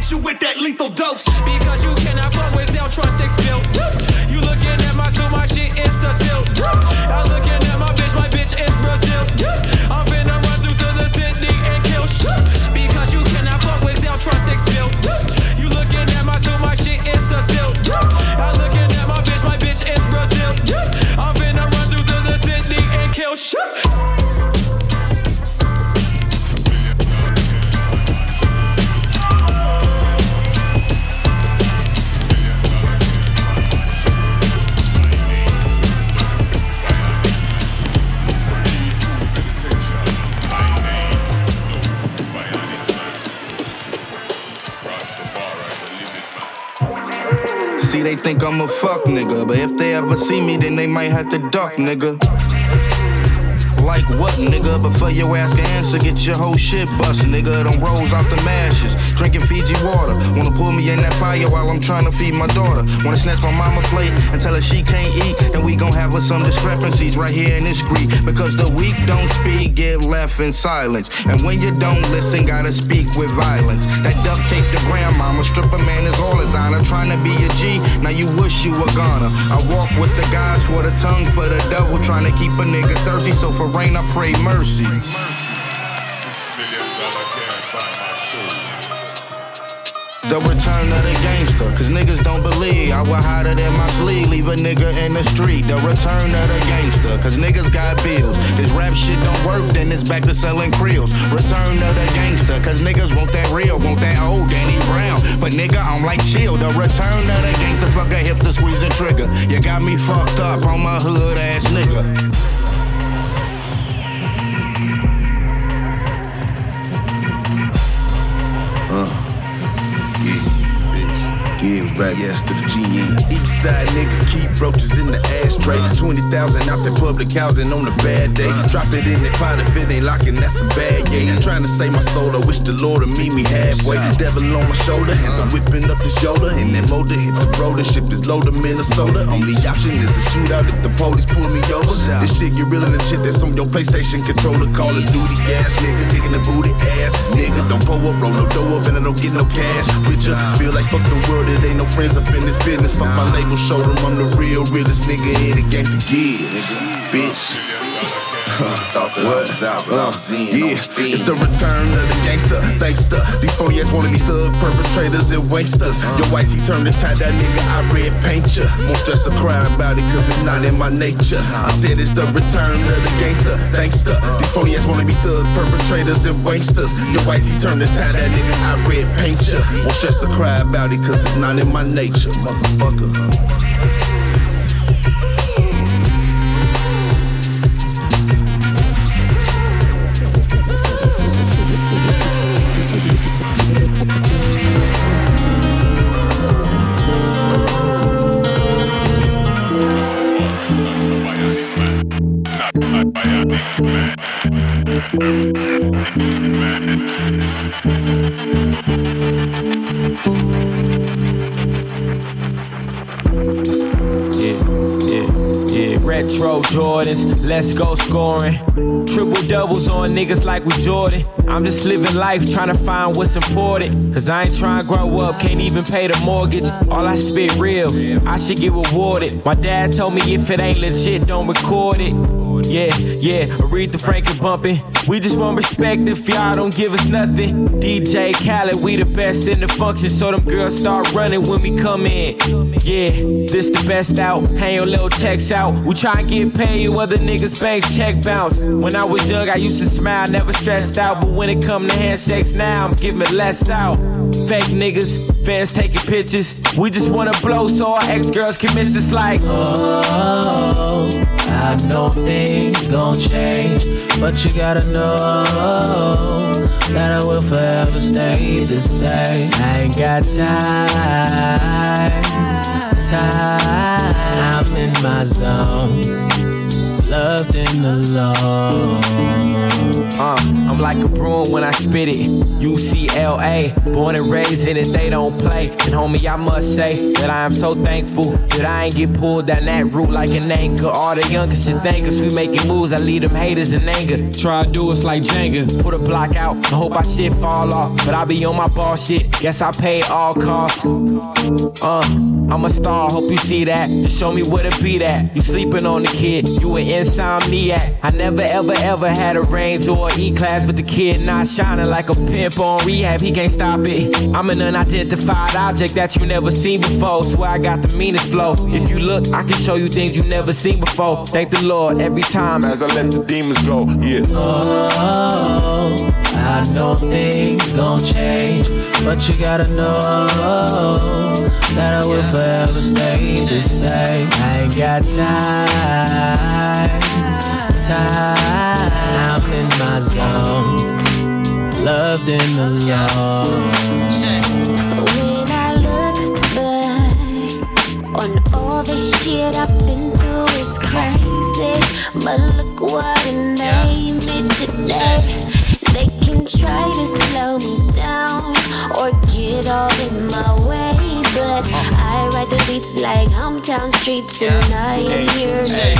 Hit you with that lethal dose. Because you cannot fuck with Zeltron 6 mil. You looking at my zoo, my shit is a silk. Think I'm a fuck nigga, but if they ever see me, then they might have to duck, nigga. Like what, nigga? Before your ass can answer, get your whole shit bust, nigga. Them rolls out the mashes, drinking Fiji water. Wanna pull me in that fire while I'm trying to feed my daughter. Wanna snatch my mama plate and tell her she can't eat. Then we gon' have us some discrepancies right here in this street. Because the weak don't speak, get left in silence. And when you don't listen, gotta speak with violence. That duct tape the grandmama, stripper man is all his honor. Trying to be a G, now you wish you were gonna. I walk with the gods for the tongue for the devil. Trying to keep a nigga thirsty, so for rain I pray mercy. The return of the gangster, cause niggas don't believe I was hotter than my sleeve, leave a nigga in the street. The return of the gangster, cause niggas got bills. This rap shit don't work, then it's back to selling krills. Return of the gangster, cause niggas want that real, want that old Danny Brown. But nigga, I'm like chill. The return of the gangster, fuck a hip to squeeze trigger. You got me fucked up on my hood ass nigga. Yes to the GN. East side niggas keep roaches in the ashtray. 20,000 out there public housing on a bad day. Drop it in the pot if it ain't locking, that's a bad yeah. Trying to save my soul, I wish the Lord would meet me halfway. Devil on my shoulder, hands I'm whipping up the shoulder. And that motor hit the road and ship this load to Minnesota. Only option is a shootout if the police pull me over. This shit get real the shit that's on your PlayStation controller. Call of Duty gas, nigga, kicking the booty ass. Nigga, don't pull up, roll no dough up, and I don't get no cash. With ya, feel like fuck the world, it ain't no friends up in this business. Fuck my label, show them I'm the real, realest nigga in the game to give. Bitch. Thought that I was I was in. Yeah, it's the return of the gangster. Thankster. These four years wanna be thug perpetrators and wasters. Your white tee turned to tie that nigga, I red paint ya. Won't stress or cry about it, cause it's not in my nature. I said it's the return of the gangster. Thankster. These four years wanna be thug perpetrators and wasters. Your white tee turned to tie that nigga, I red paint ya. Won't stress or cry about it, cause it's not in my nature. Motherfucker. Retro Jordans, let's go scoring. Triple doubles on niggas like we Jordan. I'm just living life trying to find what's important. Cause I ain't trying to grow up, can't even pay the mortgage. All I spit real, I should get rewarded. My dad told me if it ain't legit, don't record it. Yeah, yeah, Aretha Franklin bumping. We just want respect if y'all don't give us nothing. DJ Khaled, we the best in the function, so them girls start running when we come in. Yeah, this the best out. Hang your little checks out. We try and get paid, other niggas banks check bounce. When I was young, I used to smile, never stressed out. But when it come to handshakes now, I'm giving less out. Fake niggas, fans taking pictures. We just wanna blow so our ex girls can miss us like. Oh, I know things gon' change, but you gotta know that I will forever stay the same. I ain't got time, time I'm in my zone, loved and alone. Uh, I'm like a broom when I spit it. UCLA, born and raised in it, they don't play. And homie, I must say that I am so thankful that I ain't get pulled down that route like an anchor. All the youngest should thank us. We making moves, I lead them haters in anger. Try to do us like Jenga. Put a block out, I hope I shit fall off. But I be on my ball shit, guess I pay all costs. Uh, I'm a star, hope you see that. Just show me where to be at. You sleeping on the kid, you an insomniac. I never ever ever had a range or E class, but the kid not shining like a pimp on rehab. He can't stop it. I'm an unidentified object that you never seen before. Swear I got the meanest flow. If you look, I can show you things you never seen before. Thank the Lord every time as I let the demons go. Yeah. Oh, I know things gon' change, but you gotta know that I will forever stay the same. I ain't got time, time I'm in my zone, loved and alone. When I look back on all the shit I've been through, it's crazy. But look what it made me today. They can try to slow me down or get all in my way. But I ride the beats like hometown streets, and I am here to stay.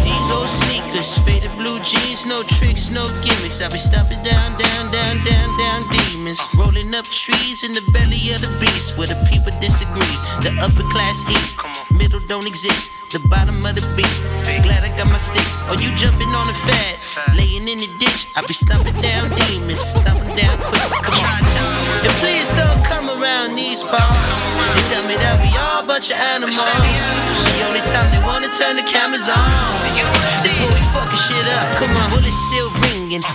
These old sneakers, faded blue jeans, no tricks, no gimmicks. I be stomping down, down, down, down, down demons. Rolling up trees in the belly of the beast where the people disagree. The upper class eat, middle don't exist. The bottom of the beat. Glad I got my sticks. Oh, you jumping on the fat, laying in the ditch. I be stomping down demons, stomping down quick. Come on. And please don't come around these parts. They tell me that we all a bunch of animals. The only time they wanna turn the cameras on is when we fucking shit up. Come on, bullets still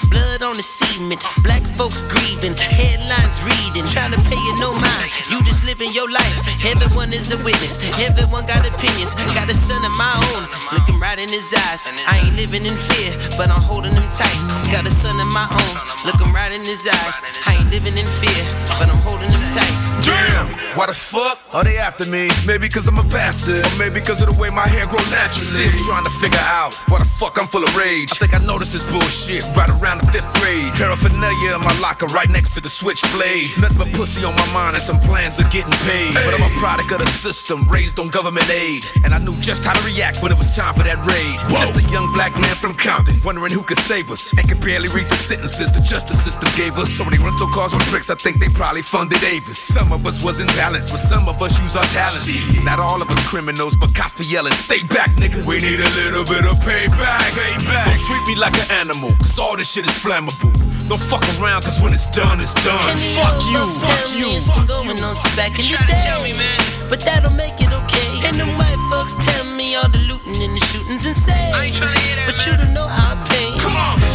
blood on the cement. Black folks grieving, headlines reading, trying to pay it no mind. You just living your life. Everyone is a witness. Everyone got opinions. Got a son of my own, looking right in his eyes. I ain't living in fear, but I'm holding him tight. Got a son of my own, looking right in his eyes. I ain't living in fear, but I'm holding him tight. Damn, why the fuck are they after me? Maybe cause I'm a bastard, or maybe cause of the way my hair grow naturally. Still trying to figure out why the fuck I'm full of rage. I think I noticed this bullshit right around the fifth grade. Paraphernalia in my locker right next to the switchblade. Nothing but pussy on my mind and some plans of getting paid. But I'm a product of the system, raised on government aid. And I knew just how to react when it was time for that raid. Just a young black man from Compton, wondering who could save us. And could barely read the sentences the justice system gave us. So many rental cars with bricks, I think they probably funded Avis. Some of us wasn't balanced, but some of us use our talents. Not all of us criminals, but cops be yelling, stay back, nigga. We need a little bit of payback. payback. Don't treat me like an animal, cause all this shit is flammable. Don't fuck around, cause when it's done, it's done. Fuck you, fuck you. It's been going on since back in the day. But that'll make it okay. And the white folks tell me all the looting and the shootings insane. But you don't know how I pain. Come on.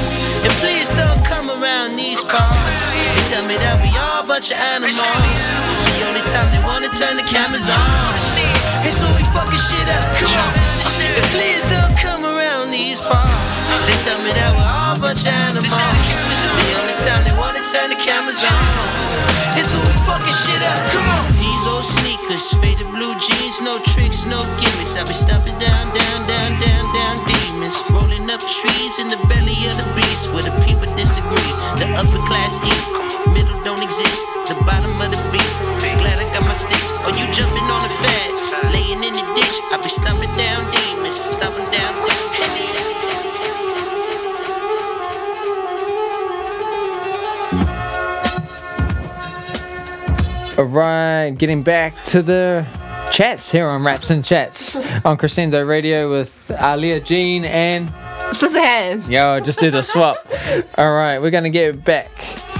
Please don't come around these parts. They tell me that we all a bunch of animals. The only time they wanna turn the cameras on is when we fucking shit up. Come on. And please don't come around these parts. They tell me that we're all a bunch of animals. The only time they wanna turn the cameras on is when we fucking shit up. Come on. These old sneakers, faded blue jeans, no tricks, no gimmicks. I be stomping down, down, down, down, down demons. Rolling up trees in the belly of the beast where the people disagree. The upper class eat, middle don't exist. The bottom of the beat. Glad I got my sticks. You jumping on laying in the ditch. I be stomping down demons, stomping down. All right, getting back to the chats here on Raps and Chats on Crescendo Radio with Arlea Jean and Suzanne. Yo, just do the swap. All right, we're gonna get back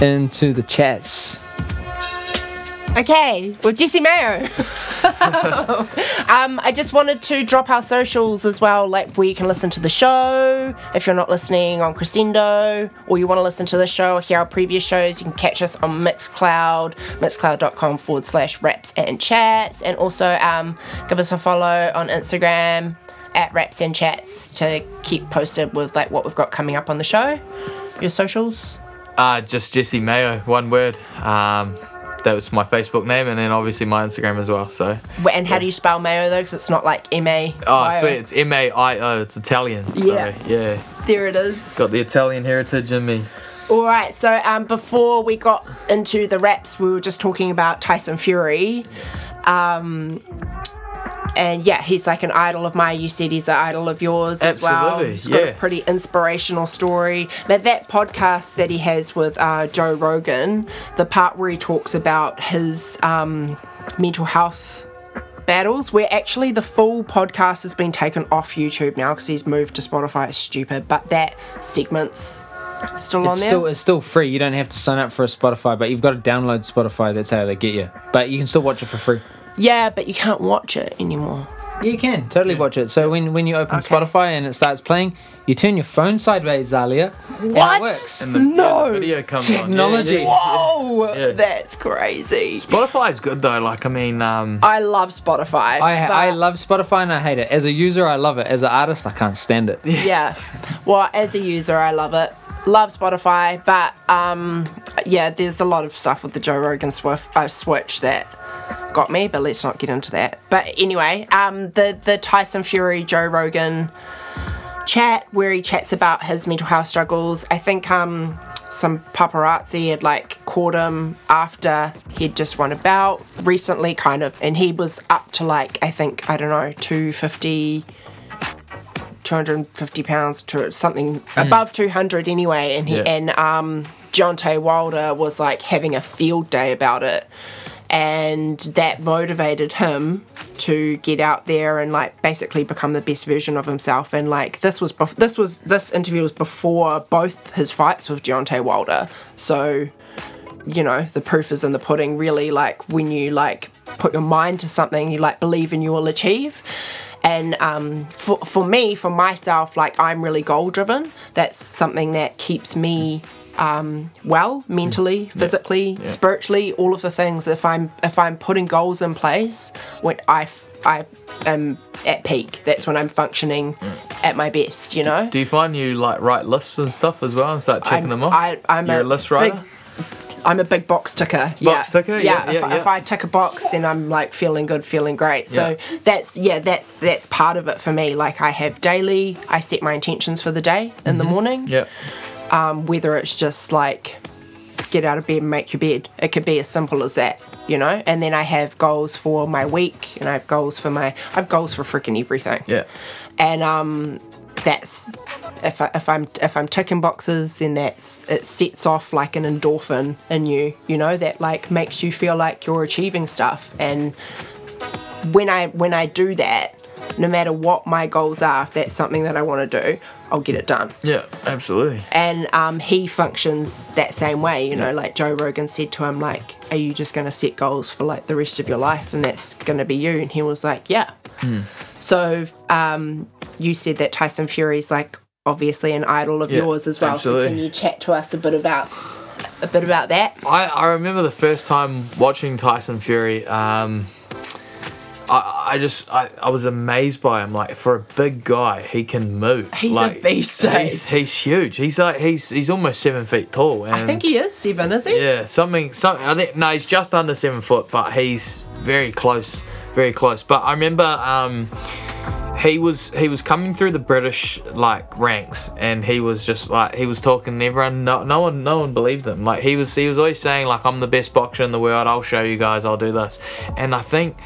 into the chats. Okay, well, Jesse Maio. um, I just wanted to drop our socials as well, like where you can listen to the show. If you're not listening on Crescendo or you want to listen to the show or hear our previous shows, you can catch us on Mixcloud, mixcloud.com forward slash raps and chats. And also um, give us a follow on Instagram at raps and chats to keep posted with like what we've got coming up on the show. Your socials? Uh, just Jesse Maio, one word. Um, that was my Facebook name, and then obviously my Instagram as well. So, And how do you spell Maio though? Because it's not like M A. oh sweet, it's M A I O. It's Italian. So, Yeah. yeah. There it is. Got the Italian heritage in me. All right, so um, before we got into the raps, we were just talking about Tyson Fury. Um, and yeah, he's like an idol of mine. You said he's an idol of yours as well. Absolutely, He's got a yeah. pretty inspirational story. But that podcast that he has with uh, Joe Rogan, the part where he talks about his um, mental health battles, where actually the full podcast has been taken off YouTube now because he's moved to Spotify. It's stupid, but that segment's still on It's there. still it's still free. You don't have to sign up for a Spotify, but you've got to download Spotify. That's how they get you. But you can still watch it for free. Yeah, but you can't watch it anymore. Yeah, You can totally watch it. So when when you open Spotify and it starts playing, you turn your phone sideways, Arlea. And What? it works. And the No. video comes Technology. on. Yeah, yeah. Whoa, Yeah. that's crazy. Spotify is good though. Like I mean, um, I love Spotify. I I love Spotify and I hate it. As a user, I love it. As an artist, I can't stand it. yeah. Well, as a user, I love it. Love Spotify, but um, yeah, there's a lot of stuff with the Joe Rogan Swift, uh, switch that got me. But let's not get into that. But anyway, um, the the Tyson Fury Joe Rogan chat where he chats about his mental health struggles. I think um some paparazzi had like caught him after he'd just won a bout recently kind of and he was up to like I think I don't know 250 250 pounds to something above 200 anyway and he Yeah. and um Deontay Wilder was like having a field day about it and that motivated him to get out there and like basically become the best version of himself. And like this was bef- this was this interview was before both his fights with Deontay Wilder. So you know the proof is in the pudding really like when you like put your mind to something you like believe and you will achieve. And um, for, for me for myself like i'm really goal driven that's something that keeps me um, well mentally physically spiritually all of the things if i'm if i'm putting goals in place when i i am at peak that's when i'm functioning at my best you know do you find you like write lists and stuff as well and start checking I'm- them off? I, I'm You're a, a list big- writer. I'm a big box ticker. Box yeah. ticker? Yeah, if, yeah, I- if yeah. I tick a box, then I'm like feeling good, feeling great. So Yeah. that's yeah, that's that's part of it for me. Like I have daily, I set my intentions for the day in the morning. Yeah. Um, whether it's just like get out of bed and make your bed, it could be as simple as that, you know. And then I have goals for my week, and I have goals for my, I have goals for freaking everything Yeah. and um, that's if, I, if I'm if I'm ticking boxes, then that's it sets off like an endorphin in you, you know, that like makes you feel like you're achieving stuff. And when I when I do that, no matter what my goals are, if that's something that I want to do, I'll get it done. Yeah. Absolutely. And um, he functions that same way, you know, like Joe Rogan said to him, like, are you just going to set goals for like the rest of your life and that's going to be you? And he was like, yeah. So um, you said that Tyson Fury's like obviously an idol of Yeah, yours as well. absolutely. So can you chat to us a bit about a bit about that? I, I remember the first time watching Tyson Fury. Um, I, I just I, I was amazed by him. Like for a big guy, he can move. He's a beast, eh? He's, he's huge. He's like he's he's almost seven feet tall. And I think he is seven, is he? yeah, something something. I think no, he's just under seven foot, but he's very close, very close. But I remember um, he was he was coming through the British like ranks, and he was just like he was talking. to Everyone, no, no one, no one believed him. Like he was he was always saying like I'm the best boxer in the world. I'll show you guys. I'll do this. And I think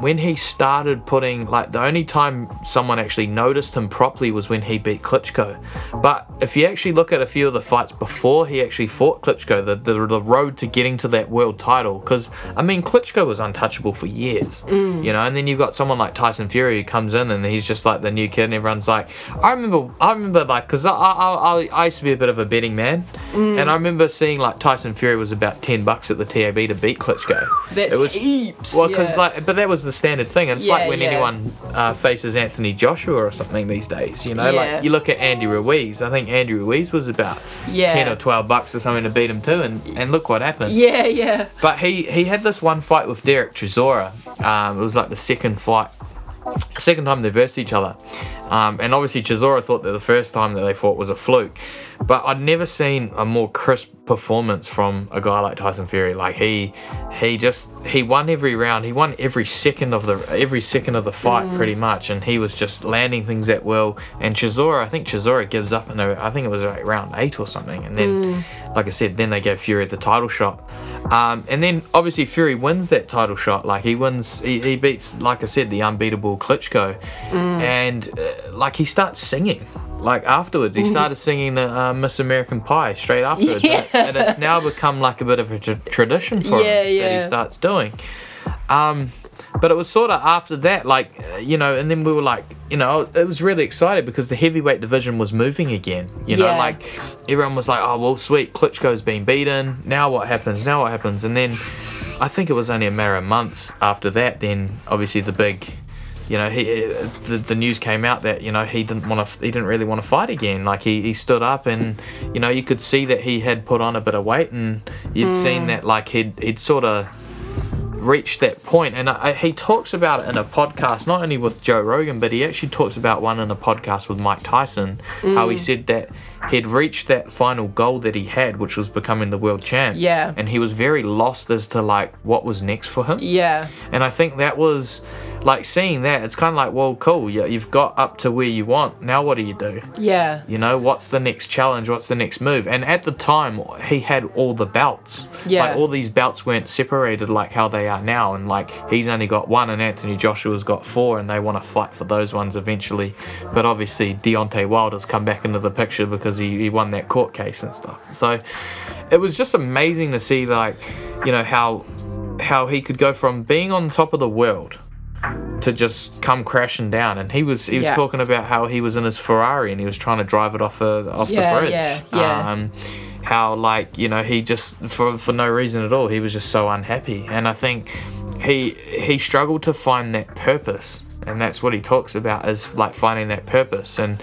when he started putting like the only time someone actually noticed him properly was when he beat Klitschko. But if you actually look at a few of the fights before he actually fought Klitschko, the the, the road to getting to that world title, because I mean Klitschko was untouchable for years, Mm. you know, and then you've got someone like Tyson Fury who comes in and he's just like the new kid, and everyone's like, I remember, I remember like, because I, I, I, I used to be a bit of a betting man, Mm. and I remember seeing like Tyson Fury was about ten bucks at the TAB to beat Klitschko. That's it was heaps. well, because yeah. like, but that was the standard thing. And it's Yeah, like when yeah. anyone uh, faces Anthony Joshua or something these days. You know, like you look at Andy Ruiz. I think Andy Ruiz was about Yeah. ten or twelve bucks or something to beat him too, and and look what happened. Yeah, yeah. But he he had this one fight with Derek Chisora. Um, it was like the second fight, second time they versed each other. Um, and obviously Chisora thought that the first time that they fought was a fluke. But I'd never seen a more crisp performance from a guy like Tyson Fury. Like he he just he won every round. He won every second of the every second of the fight Mm. pretty much. And he was just landing things at will. And Chisora, I think Chisora gives up in a, I think it was like round eight or something. And then Mm. like I said, then they gave Fury the title shot. Um, and then obviously Fury wins that title shot. Like he wins, he, he beats, like I said, the unbeatable Klitschko. Mm. And uh, like he starts singing. Like afterwards, he started singing uh, Miss American Pie straight afterwards. Yeah. And it's now become like a bit of a tra- tradition for Yeah, him that he starts doing. Um, but it was sort of after that, like, uh, you know, and then we were like, you know, it was really excited because the heavyweight division was moving again. You know, Yeah. like everyone was like, oh, well, sweet, Klitschko's been beaten. Now what happens? Now what happens? And then I think it was only a matter of months after that, then obviously the big. You know, he the, the news came out that you know he didn't want to he didn't really want to fight again. Like he, he stood up and you know you could see that he had put on a bit of weight and you'd Mm. seen that like he'd he'd sort of reached that point. point and I, he talks about it in a podcast not only with joe rogan but he actually talks about one in a podcast with mike tyson how he Mm. said that he'd reached that final goal that he had which was becoming the world champ Yeah. and he was very lost as to like what was next for him Yeah. and I think that was like seeing that. It's kind of like, well, cool. You, you've got up to where you want. Now, what do you do? Yeah. You know, what's the next challenge? What's the next move? And at the time, he had all the belts. Yeah. Like all these belts weren't separated like how they are now. And like he's only got one, and Anthony Joshua's got four, and they want to fight for those ones eventually. But obviously, Deontay Wilder's come back into the picture because he, he won that court case and stuff. So it was just amazing to see, like, you know, how how he could go from being on top of the world to just come crashing down. And he was he was Yeah. talking about how he was in his Ferrari and he was trying to drive it off a, off Yeah, the bridge. yeah, yeah. um how like you know he just for for no reason at all he was just so unhappy. And I think he he struggled to find that purpose. And that's what he talks about is like finding that purpose. And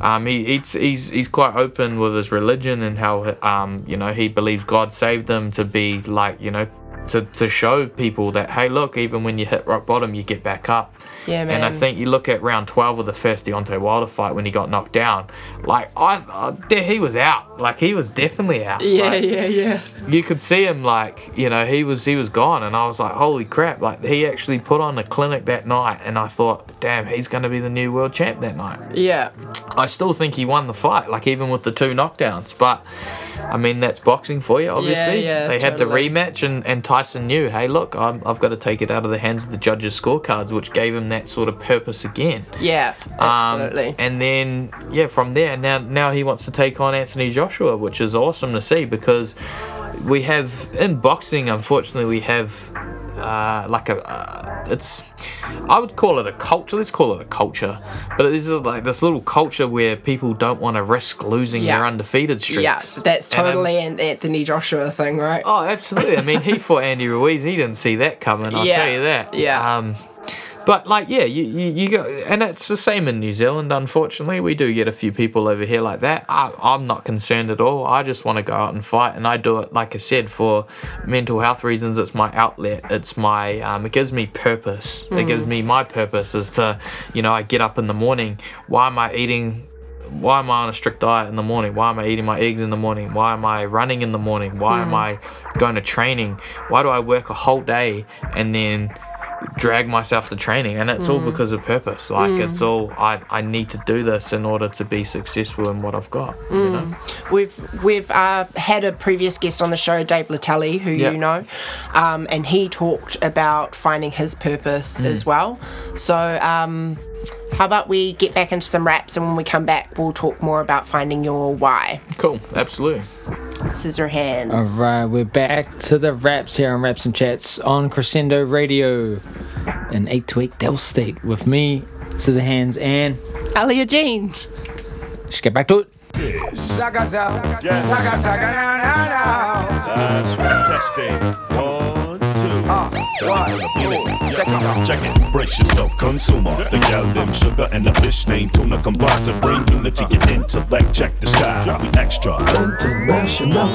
um, he, he's, he's he's quite open with his religion and how um, you know he believes God saved him to be like you know to, to show people that hey look even when you hit rock bottom you get back up. Yeah, man and I think you look at round 12 of the first Deontay Wilder fight when he got knocked down. Like I, I there he was out. Like he was definitely out. Yeah, Like, yeah, yeah. you could see him like you know he was he was gone. And i was like holy crap. Like he actually put on a clinic that night. And i thought damn he's going to be the new world champ that night. Yeah. i still think he won the fight like even with the two knockdowns. But i mean that's boxing for you obviously yeah, they had totally. the rematch and, and tyson knew hey look I'm, i've got to take it out of the hands of the judges scorecards which gave him that sort of purpose again Yeah. um, Absolutely. and then yeah, from there now now he wants to take on Anthony Joshua, which is awesome to see because we have in boxing, unfortunately, we have uh, like a uh, it's I would call it a culture. Let's call it a culture, but it is like this little culture where people don't want to risk losing Yeah. their undefeated streaks. yeah, that's And, um, totally an Anthony Joshua thing, right? Oh, absolutely. I mean, he fought Andy Ruiz. He didn't see that coming. I'll Yeah, tell you that. yeah. Um, but like, yeah, you, you you go, and it's the same in New Zealand. Unfortunately, we do get a few people over here like that. I, I'm not concerned at all. I just want to go out and fight, and I do it, like I said, for mental health reasons. It's my outlet. It's my. Um, it gives me purpose. It Mm. gives me my purpose is to, you know, I get up in the morning. Why am I eating? why am I on a strict diet in the morning? Why am I eating my eggs in the morning? Why am I running in the morning? Why am Mm. I going to training? Why do I work a whole day and then drag myself to training? And it's all Mm. because of purpose. Like Mm. it's all I, I need to do this in order to be successful in what I've got. You know? Mm. We've we've uh, had a previous guest on the show, Dave Latelli, who Yeah. you know, um, and he talked about finding his purpose Mm. as well. So, um, how about we get back into some raps, and when we come back, we'll talk more about finding your why. Cool, absolutely. Scizzorhands. All right, we're back to the raps here on Raps and Chats on Crescendo Radio in 828 Del State with me, Scizzorhands, and Arlea Jean. let's get back to it. Saga now now now. That's right, testing. One, two. Check it, brace yourself, consumer. The gal them sugar and the fish named tuna combine to bring unity and intellect. Check the style, we extra. International.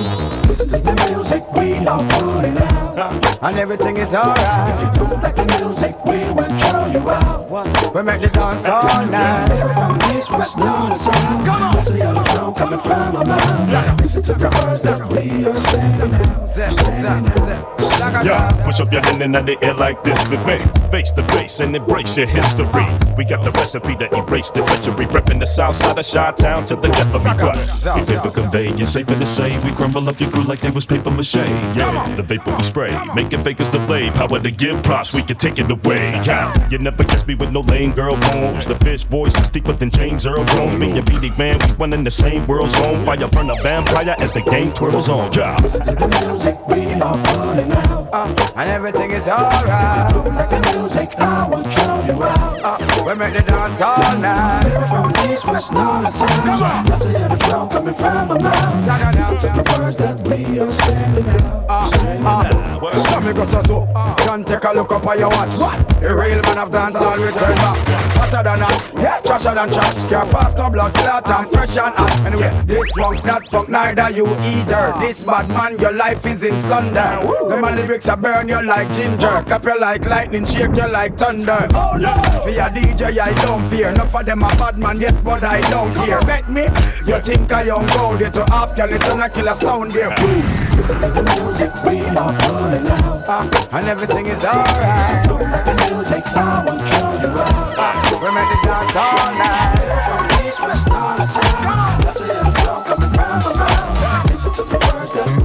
This is the music we are putting out. And everything is alright. If you don't like the music, we will show you out. We make the dance all night. From east, west, north, south. Come on. Left the flow coming from our mouth. Listen to the words that we are saying out. Saying out. Yeah, push up your hand into the air like this with me. Face the bass and embrace your history. We got the recipe to erase the treachery. Repping the south side of Chi Town to the death of me. But we paper convey, you safer to say. We crumble up your crew like they was paper mache. Yeah, the vapor we spray, making fakers delay. Power to give props, we can take it away. Yeah, you never catch me with no lame girl poems. The fish voice is deeper than James Earl Jones. Me and BD Man, we one in the same world zone. Fire burn a vampire as the game twirls on. Yeah. The music we are putting out. Uh, and everything is alright. If you like the music, I will show you out. Uh, we make the dance all night. From east, west, north, and south. Left to the flow coming from my mouth. Listen to the words that we are sending out. Sending out. So me go so so. Can take a look up at your watch. What? The real man of dance all return back. Hotter than hot, yeah, trasher than trash. Can't fast no blood clot and fresh and hot. Anyway, this funk, that funk, neither you either. This bad man, your life is in splendor. Them and lyrics a burn you like ginger. Cap you like lightning, shake you like thunder. Oh no! For your DJ, I don't fear. Enough of them a bad man, yes, but I don't care. Bet me, you think I young gold there to Afghanistan, I kill a sound there. Listen to the music we are putting out. Uh, and everything is alright. Don't like the music, will show you out. Uh, we make the dance all night. From east, west, north, and south. Left to the flow coming from my mouth. Listen to the words that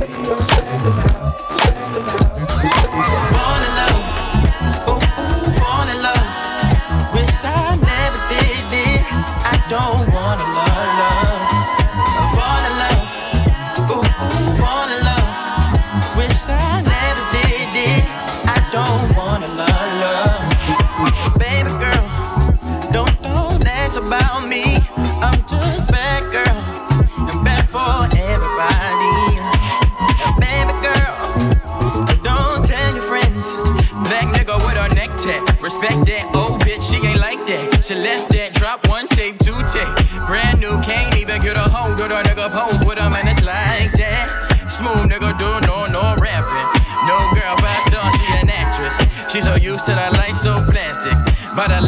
Do no, no rapping. No girl, five star, she an actress. She so used to the life so plastic. By the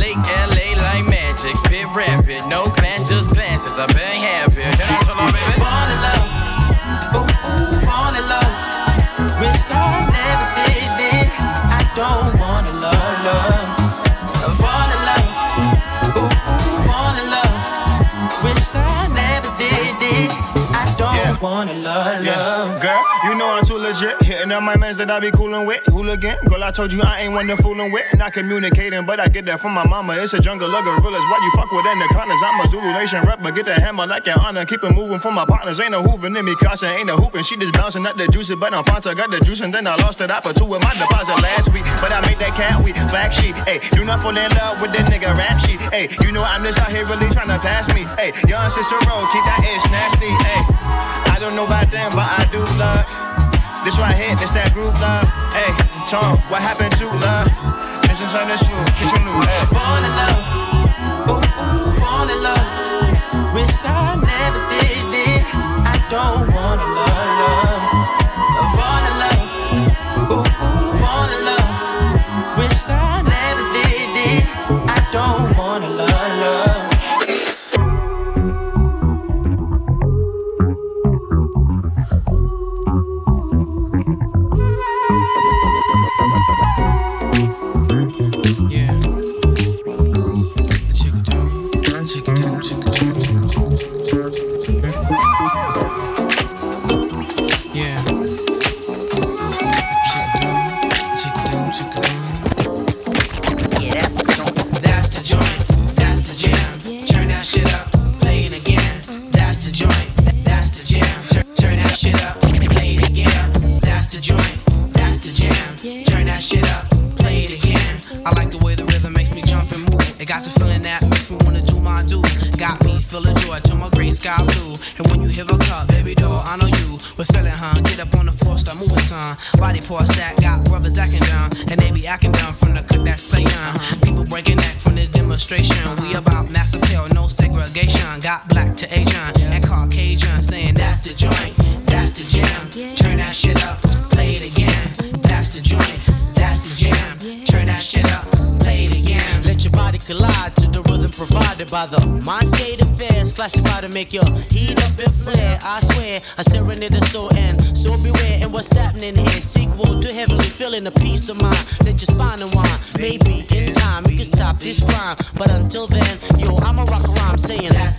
my mans that I be coolin' with. Hooligan. Girl, I told you I ain't one to foolin' with. Not communicating, but I get that from my mama. It's a jungle of gorillas. Why you fuck with anacondas? I'm a Zulu Nation but get the hammer like your honor. Keep it moving for my partners. Ain't no hooping in me, Casa. Ain't no hooping. She just bouncing up the juice, but I'm Fanta. Got the juice, and then I lost it. I put two with my deposit last week. But I made that cat we Black sheep. Hey, do not fall in love with the nigga rap sheet. Hey, you know I'm just out here really trying to pass me. Hey, young Cicero, keep that ish nasty. Hey, I don't know about them, but I do love. This right here, this that group love. Hey, Tom, what happened to love? This is on the shoe, get your new hey. Fall in love. Ooh, ooh, fall in love. Wish I never did it. I don't wanna love, love.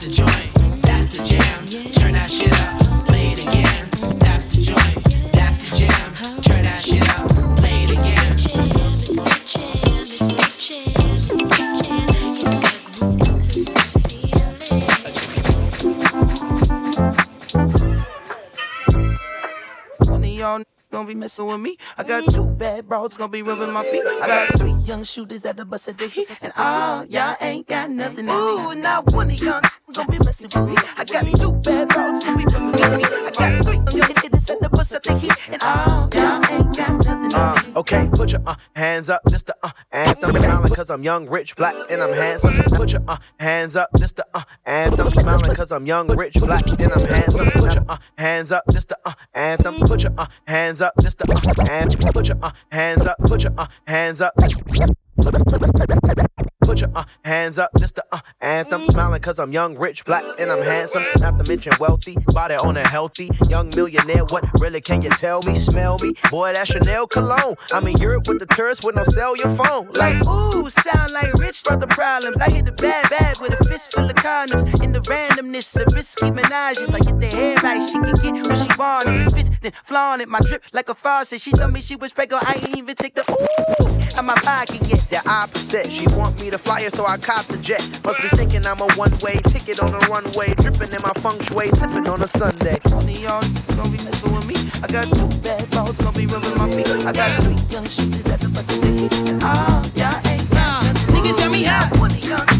That's the joint, that's the jam. Turn that shit up, play it again. That's the joint, that's the jam. Turn that shit up, play it again. One of y'all gonna be messing with me. I got two bad bros gonna be rubbing my feet. I got three young shooters at the bus at the heat. And all y'all ain't got nothing in me. Ooh, not one of y'all gonna be messing with me. I got two bad bros gonna be rubbing my feet. I got three at the bus at the heat. And all y'all ain't got nothing. Uh, okay, put your uh, hands up, just the uh, anthem. Smiling cause I'm young, rich, black, and I'm handsome. Put your uh, hands up, just the uh, anthem. Smiling cause I'm young, rich, black, and I'm handsome. Put your uh, hands up, just the uh, anthem. Put your uh, hands up, just the uh, anthem. Put your uh, hands up, put your uh, hands up. Put your uh, hands up, just the uh, anthem. Smiling cause I'm young, rich, black, and I'm handsome. Not to mention wealthy, body on a healthy. Young millionaire, what really can you tell me? Smell me? Boy, that's Chanel cologne. I'm in Europe with the tourists with no cell your phone. Like, ooh, sound like rich brother problems. I hit the bad bag with a fist full of condoms. In the randomness of risky menages, like get the hair right, she can get what she want. If it spits, then flaunt it. My drip like a faucet. She told me she was pregnant, I ain't even take the ooh out my pocket yet. The opposite, she want me to fly her, so I cop the jet. Must be thinking I'm a one-way ticket on a runway, dripping in my feng shui, sipping on a Sunday. One of y'all gonna be messing with me. I got two bad bros gonna be rubbing my feet. I got three young shooters at the bus. And all y'all ain't got. Niggas tell me how. One of y'all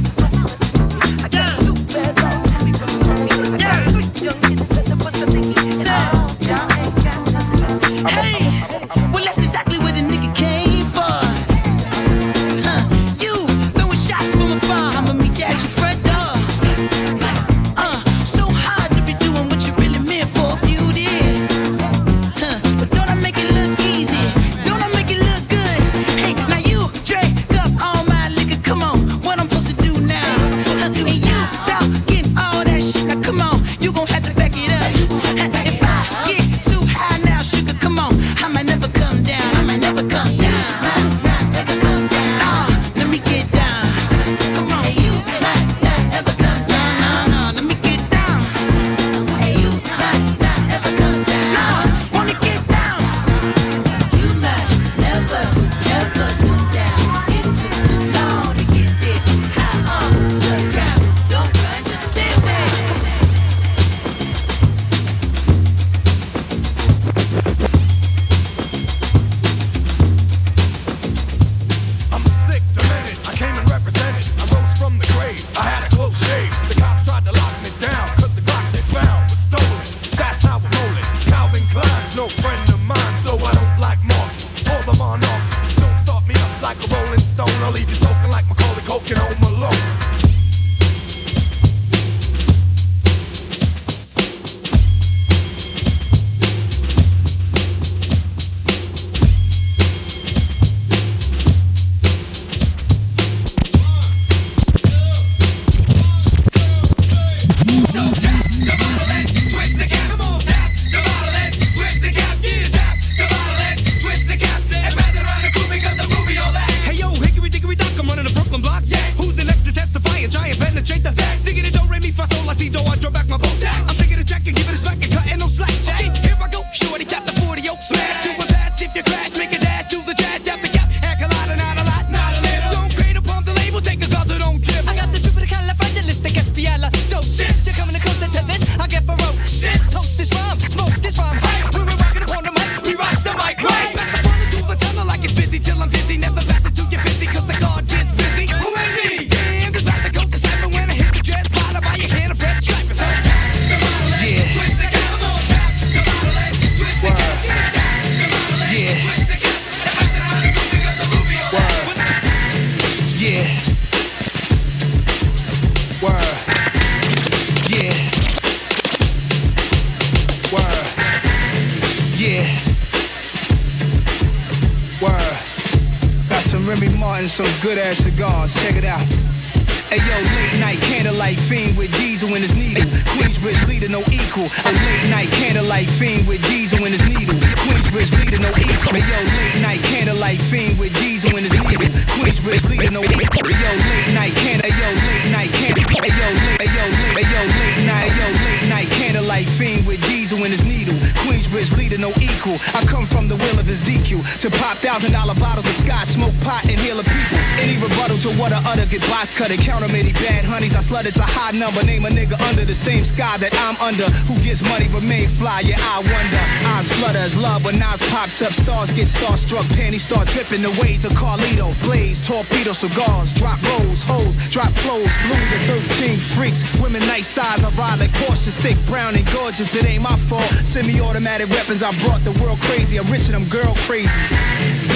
number. Name a nigga under the same sky that I'm under. Who gets money but may fly? Yeah, I wonder. Eyes flutter as love when Nas pops up. Stars get starstruck. Panties start dripping. The waves of Carlito. Blaze, torpedo cigars. Drop rolls, hoes, drop clothes. Louis the 13 freaks. Women nice size. I ride like cautious. Thick, brown, and gorgeous. It ain't my fault. Semi automatic weapons. I brought the world crazy. I'm rich and I'm girl crazy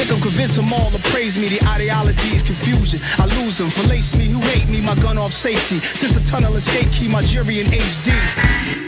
think I'm them all to praise me. The ideology is confusion. I lose them. Verlace me who hate me. My gun off safety. Since a tunnel escape key, my jury in HD.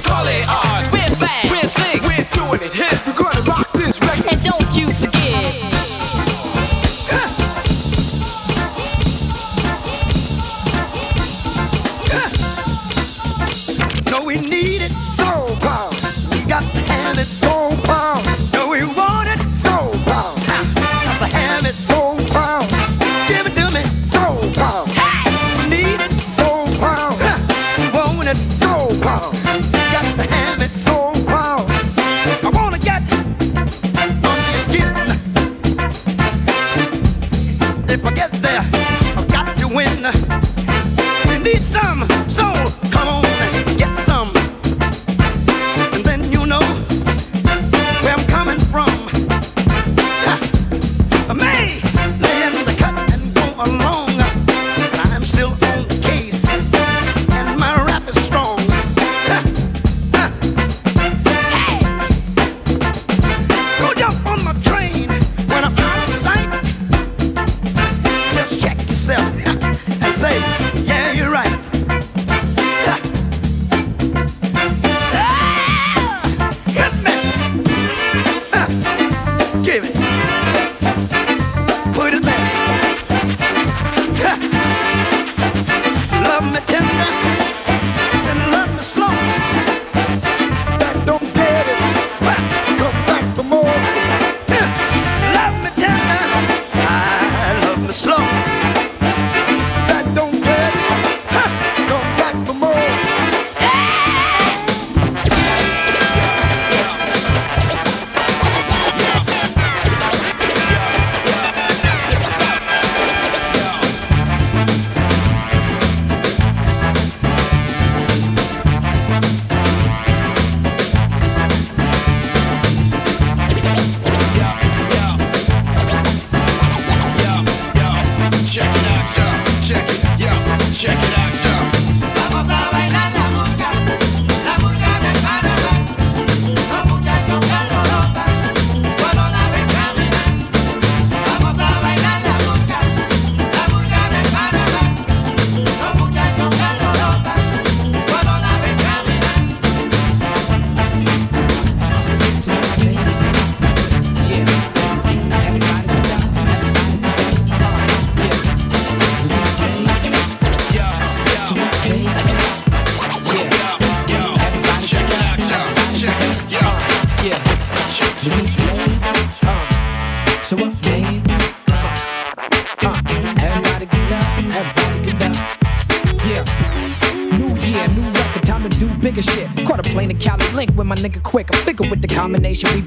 Call it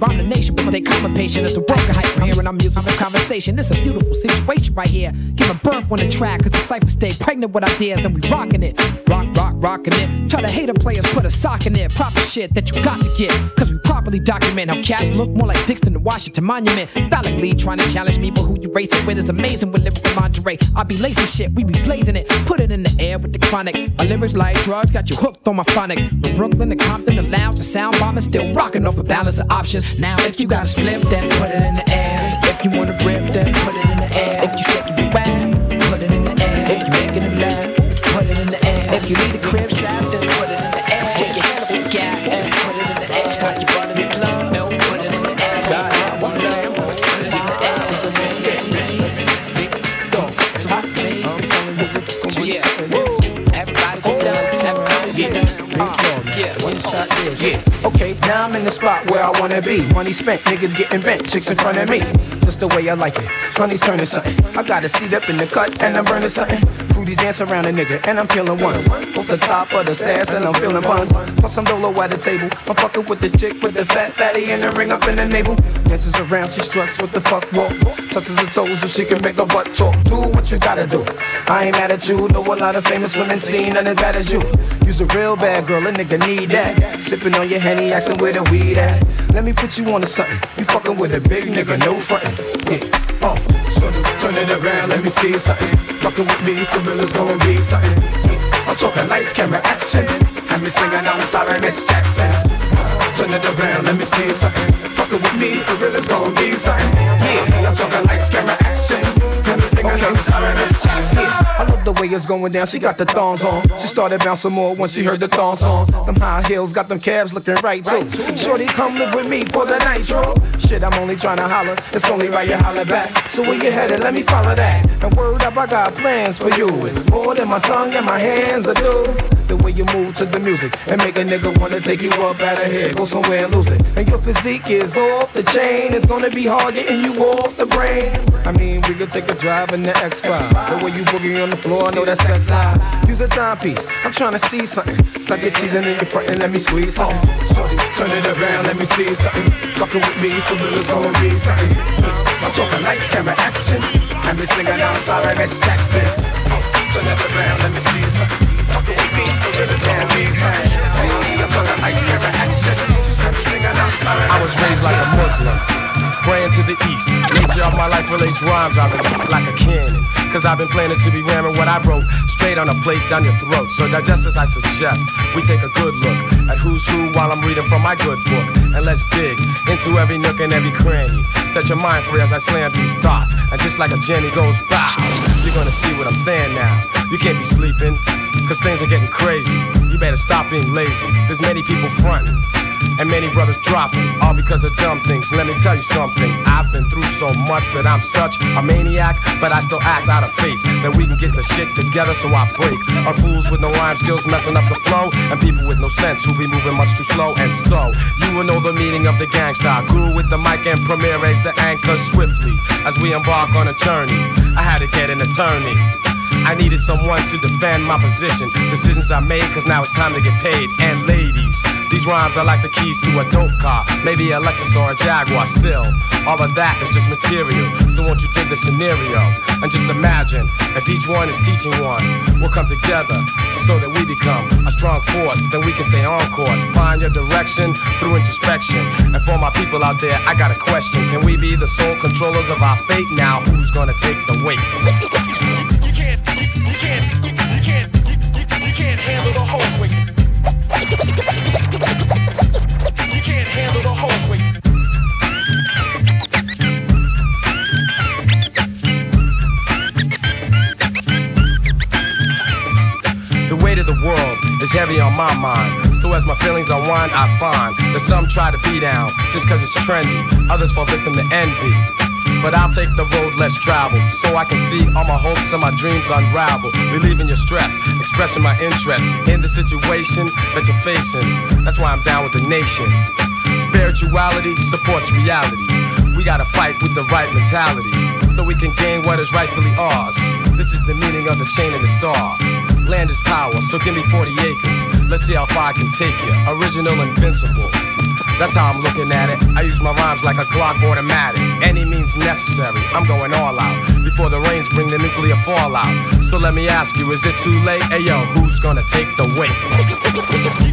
combination, we bomb the nation. But and patient as the worker hype here. And I'm using the conversation. This a beautiful situation right here. Giving birth on the track, cause the cipher stay pregnant with ideas, then we rocking it. Rock, rock, rocking it. Tell the hater players put a sock in it. Proper shit that you got to get. Cause we properly document how cats look more like dicks than the Washington Monument. Phallically trying to challenge me, but who you racing with is amazing with lyrical lingerie. I be lacing shit, we be blazing it. Put it in the air with the chronic. My lyrics like drugs, got you hooked on my phonics. Brooklyn to Compton, the lounge, the sound bomb is still rocking off a balance of options. Now, if you got a split, then put it in the air. If you wanna rip, then put it in the air. If you shake it, whack, put in the spot where I wanna be. Money spent, niggas getting bent, chicks in front of me. Just the way I like it. Money's turning something. I got a seat up in the cut and I'm burning something. Fruities dance around a nigga and I'm feeling ones. Off the top of the stairs and I'm feeling buns. Plus I'm dolo at the table. I'm fucking with this chick with the fat fatty and the ring up in the navel. Dances around, she struts with the fuck walk. Touches her toes so she can make her butt talk. Do what you gotta do. I ain't mad at you. Know a lot of famous women seen and as bad as you. You's a real bad girl, a nigga need that. Sipping on your henny, asking where the weed at. Let me put you on to something. You fucking with a big nigga, no frontin'. Yeah, oh, turn it around, let me see something. Fucking with me, for real, it's gonna be something. I'm talking lights, camera, action. And me singing, I'm sorry, Miss Jackson. Uh, turn it around, let me see something. Fucking with me, for real, it's gonna be something. Yeah, I'm talking lights, camera, action. Singing, I'm sorry, Miss Jackson. I love the way it's going down. She got the thongs on. She started bouncing more when she heard the thong song. Them high heels got them calves looking right too. Shorty, come live with me for the night, nitro. Shit, I'm only trying to holler. It's only right you holler back. So where you headed? Let me follow that. And word up, I got plans for you. It's more than my tongue and my hands are do. The way you move to the music and make a nigga wanna take you up out of here, go somewhere and lose it. And your physique is off the chain. It's gonna be hard getting you off the brain. I mean, we could take a drive in the X5. The way you boogie on the floor, I know that's sex high. Use a timepiece. I'm trying to see something. Suck your teasing in your front and let me squeeze something. Turn it around, let me see something. Fucking with me, for real, it's gonna be something. I'm talking lights, camera, action. And we singing, sorry, Miss Jackson. Turn it around, let me see something. I was raised like a Muslim, praying to the east. Nature of my life relates rhymes I release like a cannon. Cause I've been planning to be ramming what I wrote straight on a plate down your throat. So digest as I suggest. We take a good look at who's who while I'm reading from my good book. And let's dig into every nook and every cranny. Set your mind free as I slam these thoughts. And just like a Jenny goes bow, you're gonna see what I'm saying now. You can't be sleeping, cause things are getting crazy. You better stop being lazy. There's many people fronting. And many brothers dropping, all because of dumb things. Let me tell you something. I've been through so much that I'm such a maniac, but I still act out of faith that we can get the shit together. So I break. Are fools with no rhyme skills messing up the flow, and people with no sense who be moving much too slow. And so you will know the meaning of the gangsta. Guru with the mic and Premier raise the anchor swiftly as we embark on a journey. I had to get an attorney. I needed someone to defend my position. Decisions I made, cause now it's time to get paid. And ladies, these rhymes are like the keys to a dope car. Maybe a Lexus or a Jaguar still. All of that is just material. So won't you dig the scenario? And just imagine if each one is teaching one. We'll come together so that we become a strong force. Then we can stay on course. Find your direction through introspection. And for my people out there, I got a question. Can we be the sole controllers of our fate? Now who's gonna take the weight? You can't handle the whole weight. You can't handle the whole weight. The weight of the world is heavy on my mind. So as my feelings unwind, I find that some try to be down just cause it's trendy. Others fall victim to envy. But I'll take the road less traveled so I can see all my hopes and my dreams unravel. Relieving your stress, expressing my interest in the situation that you're facing. That's why I'm down with the nation. Spirituality supports reality. We gotta fight with the right mentality so we can gain what is rightfully ours. This is the meaning of the chain of the star. Land is power, so give me 40 acres. Let's see how far I can take you. Original, invincible. That's how I'm looking at it. I use my rhymes like a Glock automatic. Any means necessary. I'm going all out before the rains bring the nuclear fallout. So let me ask you, is it too late? Hey yo, who's gonna take the weight?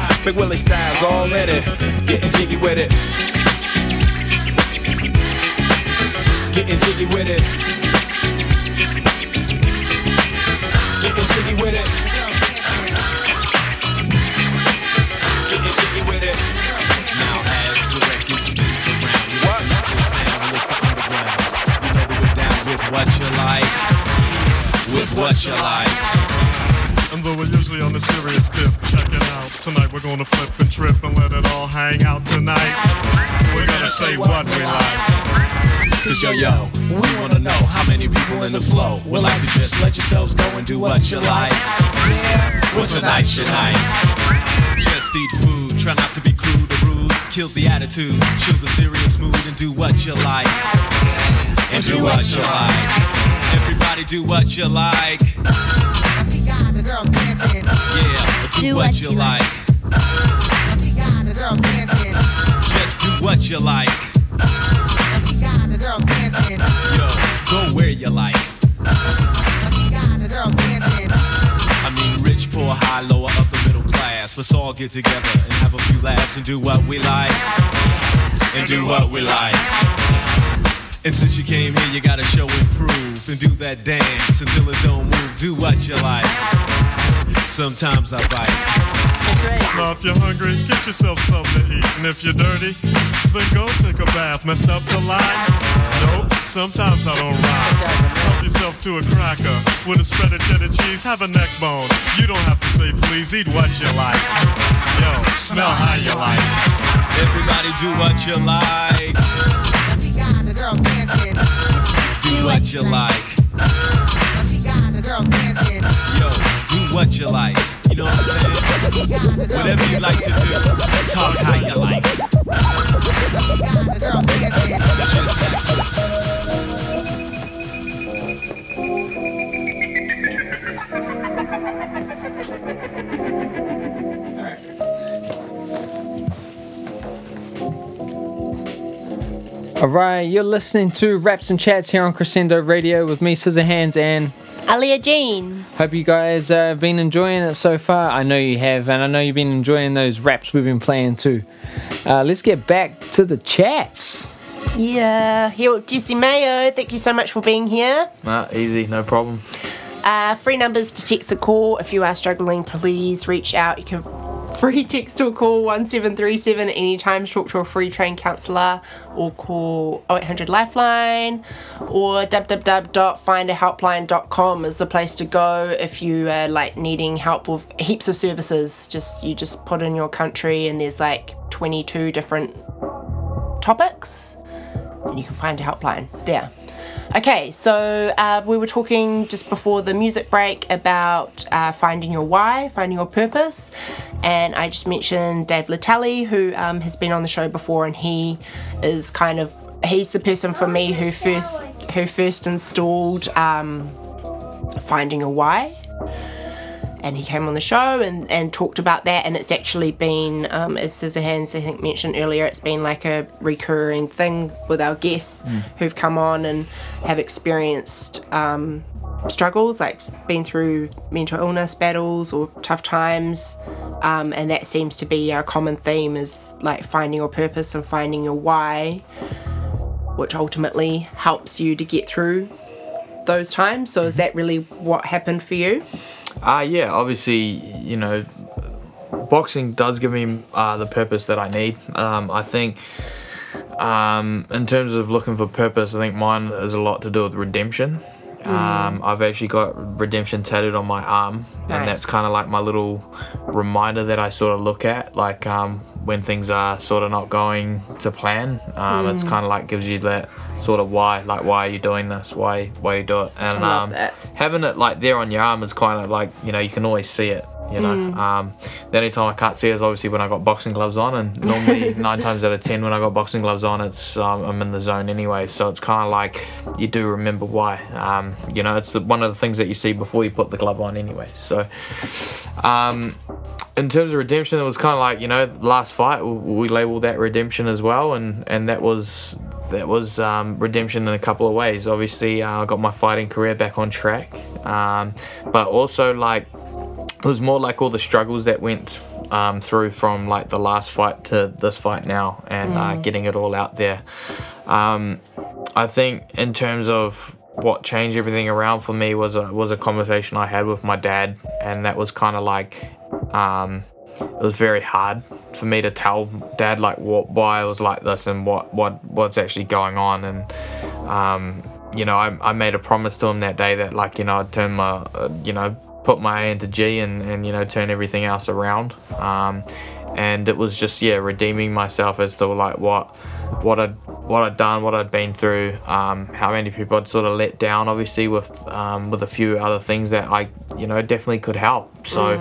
Big Willie styles all in it. Getting jiggy with it. Getting jiggy with it. Getting jiggy with it. Now as the record spins around, what? Sound is. You know that down with what you like. With what you like. Though we're usually on the serious tip, check it out. Tonight we're gonna flip and trip and let it all hang out tonight. We're gonna say what we like. Cause yo yo, we wanna know how many people in the flow would like to just let yourselves go and do what you like. What's a night your night? Just eat food, try not to be crude or rude. Kill the attitude, chill the serious mood and do what you like. And do what you like. Everybody do what you like. Girls dancing. Yeah, do, what, you like. I see guys and girls dancing. Just do what you like. I see guys and girls dancing. Yo, go where you like. I see guys and girls dancing. I mean, rich, poor, high, lower, upper, middle class. Let's all get together and have a few laughs and do what we like. And do what we like. And since you came here, you gotta show and prove and do that dance until it don't move. Do what you like. Sometimes I bite. Now if you're hungry, get yourself something to eat. And if you're dirty, then go take a bath. Messed up the line? Nope, sometimes I don't rhyme. Help yourself to a cracker with a spread of cheddar cheese. Have a neck bone. You don't have to say please, eat what you like. Yo, smell how you like. Everybody do what you like. I see guys and girls dancing. Do what you like. Do what you like. You know what I'm saying? Whatever you like to do, talk how you like. Just. Alright, you're listening to Raps and Chats here on Crescendo Radio with me, Scizzorhands, and Arlea Jean. Hope you guys uh, have been enjoying it so far. I know you have, and I know you've been enjoying those raps we've been playing too. Uh, let's get back to the chats. Yeah, here with Jesse Maio. Thank you so much for being here. Nah, easy, no problem. Uh, free numbers to text or call. If you are struggling, please reach out. You can free text or call 1737 anytime. Talk to a free trained counsellor or call 0800 Lifeline or www.findahelpline.com is the place to go if you are like needing help with heaps of services. Just you just put in your country and there's like 22 different topics and you can find a helpline there. Okay, so uh, we were talking just before the music break about uh, finding your why, finding your purpose, and I just mentioned Dave Latelli, who um, has been on the show before, and he is kind of he's the person for me who first who first installed um, finding a why and he came on the show and, and talked about that and it's actually been um, as Scizzorhands I think mentioned earlier it's been like a recurring thing with our guests Mm. who've come on and have experienced um, struggles like been through mental illness battles or tough times um, and that seems to be our common theme is like finding your purpose and finding your why which ultimately helps you to get through those times. So is that really what happened for you Uh, yeah, obviously, you know, boxing does give me uh, the purpose that I need. Um, I think, um, in terms of looking for purpose, I think mine has a lot to do with redemption. Um, I've actually got redemption tattooed on my arm, and that's kind of like my little reminder that I sort of look at, like um, when things are sort of not going to plan. Um, It's Mm. kind of like gives you that sort of why, like why are you doing this? Why why you do it? And um, having it like there on your arm is kind of like you know you can always see it. You know, Mm. um, the only time I can't see is obviously when I got boxing gloves on, and normally nine times out of ten when I got boxing gloves on, it's um, I'm in the zone anyway. So it's kind of like you do remember why. Um, you know, it's the, one of the things that you see before you put the glove on anyway. So, um, in terms of redemption, it was kind of like you know last fight we labeled that redemption as well, and and that was that was um, redemption in a couple of ways. Obviously, uh, I got my fighting career back on track, um, but also like it was more like all the struggles that went um, through from like the last fight to this fight now, and uh, Mm. getting it all out there. Um, I think in terms of what changed everything around for me was a was a conversation I had with my dad, and that was kind of like um, it was very hard for me to tell dad like what why I was like this and what what what's actually going on and um, you know I, I made a promise to him that day that like you know I'd turn my uh, you know put my A into G and, and you know turn everything else around. Um, and it was just yeah redeeming myself as to like what what I'd what I'd done what I'd been through um, how many people I'd sort of let down obviously with um, with a few other things that I you know definitely could help so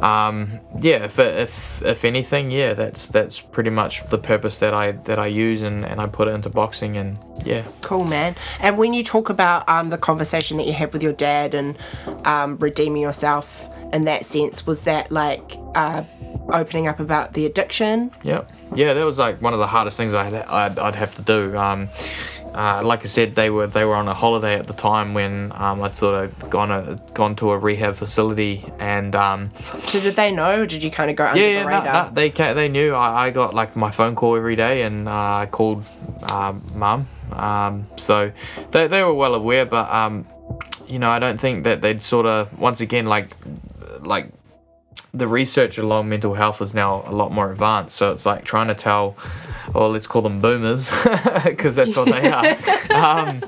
um, yeah if, if if anything yeah that's that's pretty much the purpose that I that I use and, and I put it into boxing and yeah Cool, man. And when you talk about um, the conversation that you had with your dad and um, redeeming yourself in that sense, was that like uh, opening up about the addiction? Yeah, yeah, that was like one of the hardest things I'd I'd, I'd have to do. Um, uh, like I said, they were they were on a holiday at the time when um, I'd sort of gone a, gone to a rehab facility and um, So did they know? Did you kind of go under yeah, the yeah, no, radar? no, they they knew. I, I got like my phone call every day, and uh, I called um, mum. Um, so they they were well aware, but um, you know, I don't think that they'd sort of once again like like the research along mental health is now a lot more advanced. So it's like trying to tell, or let's call them boomers, because that's what they are. um,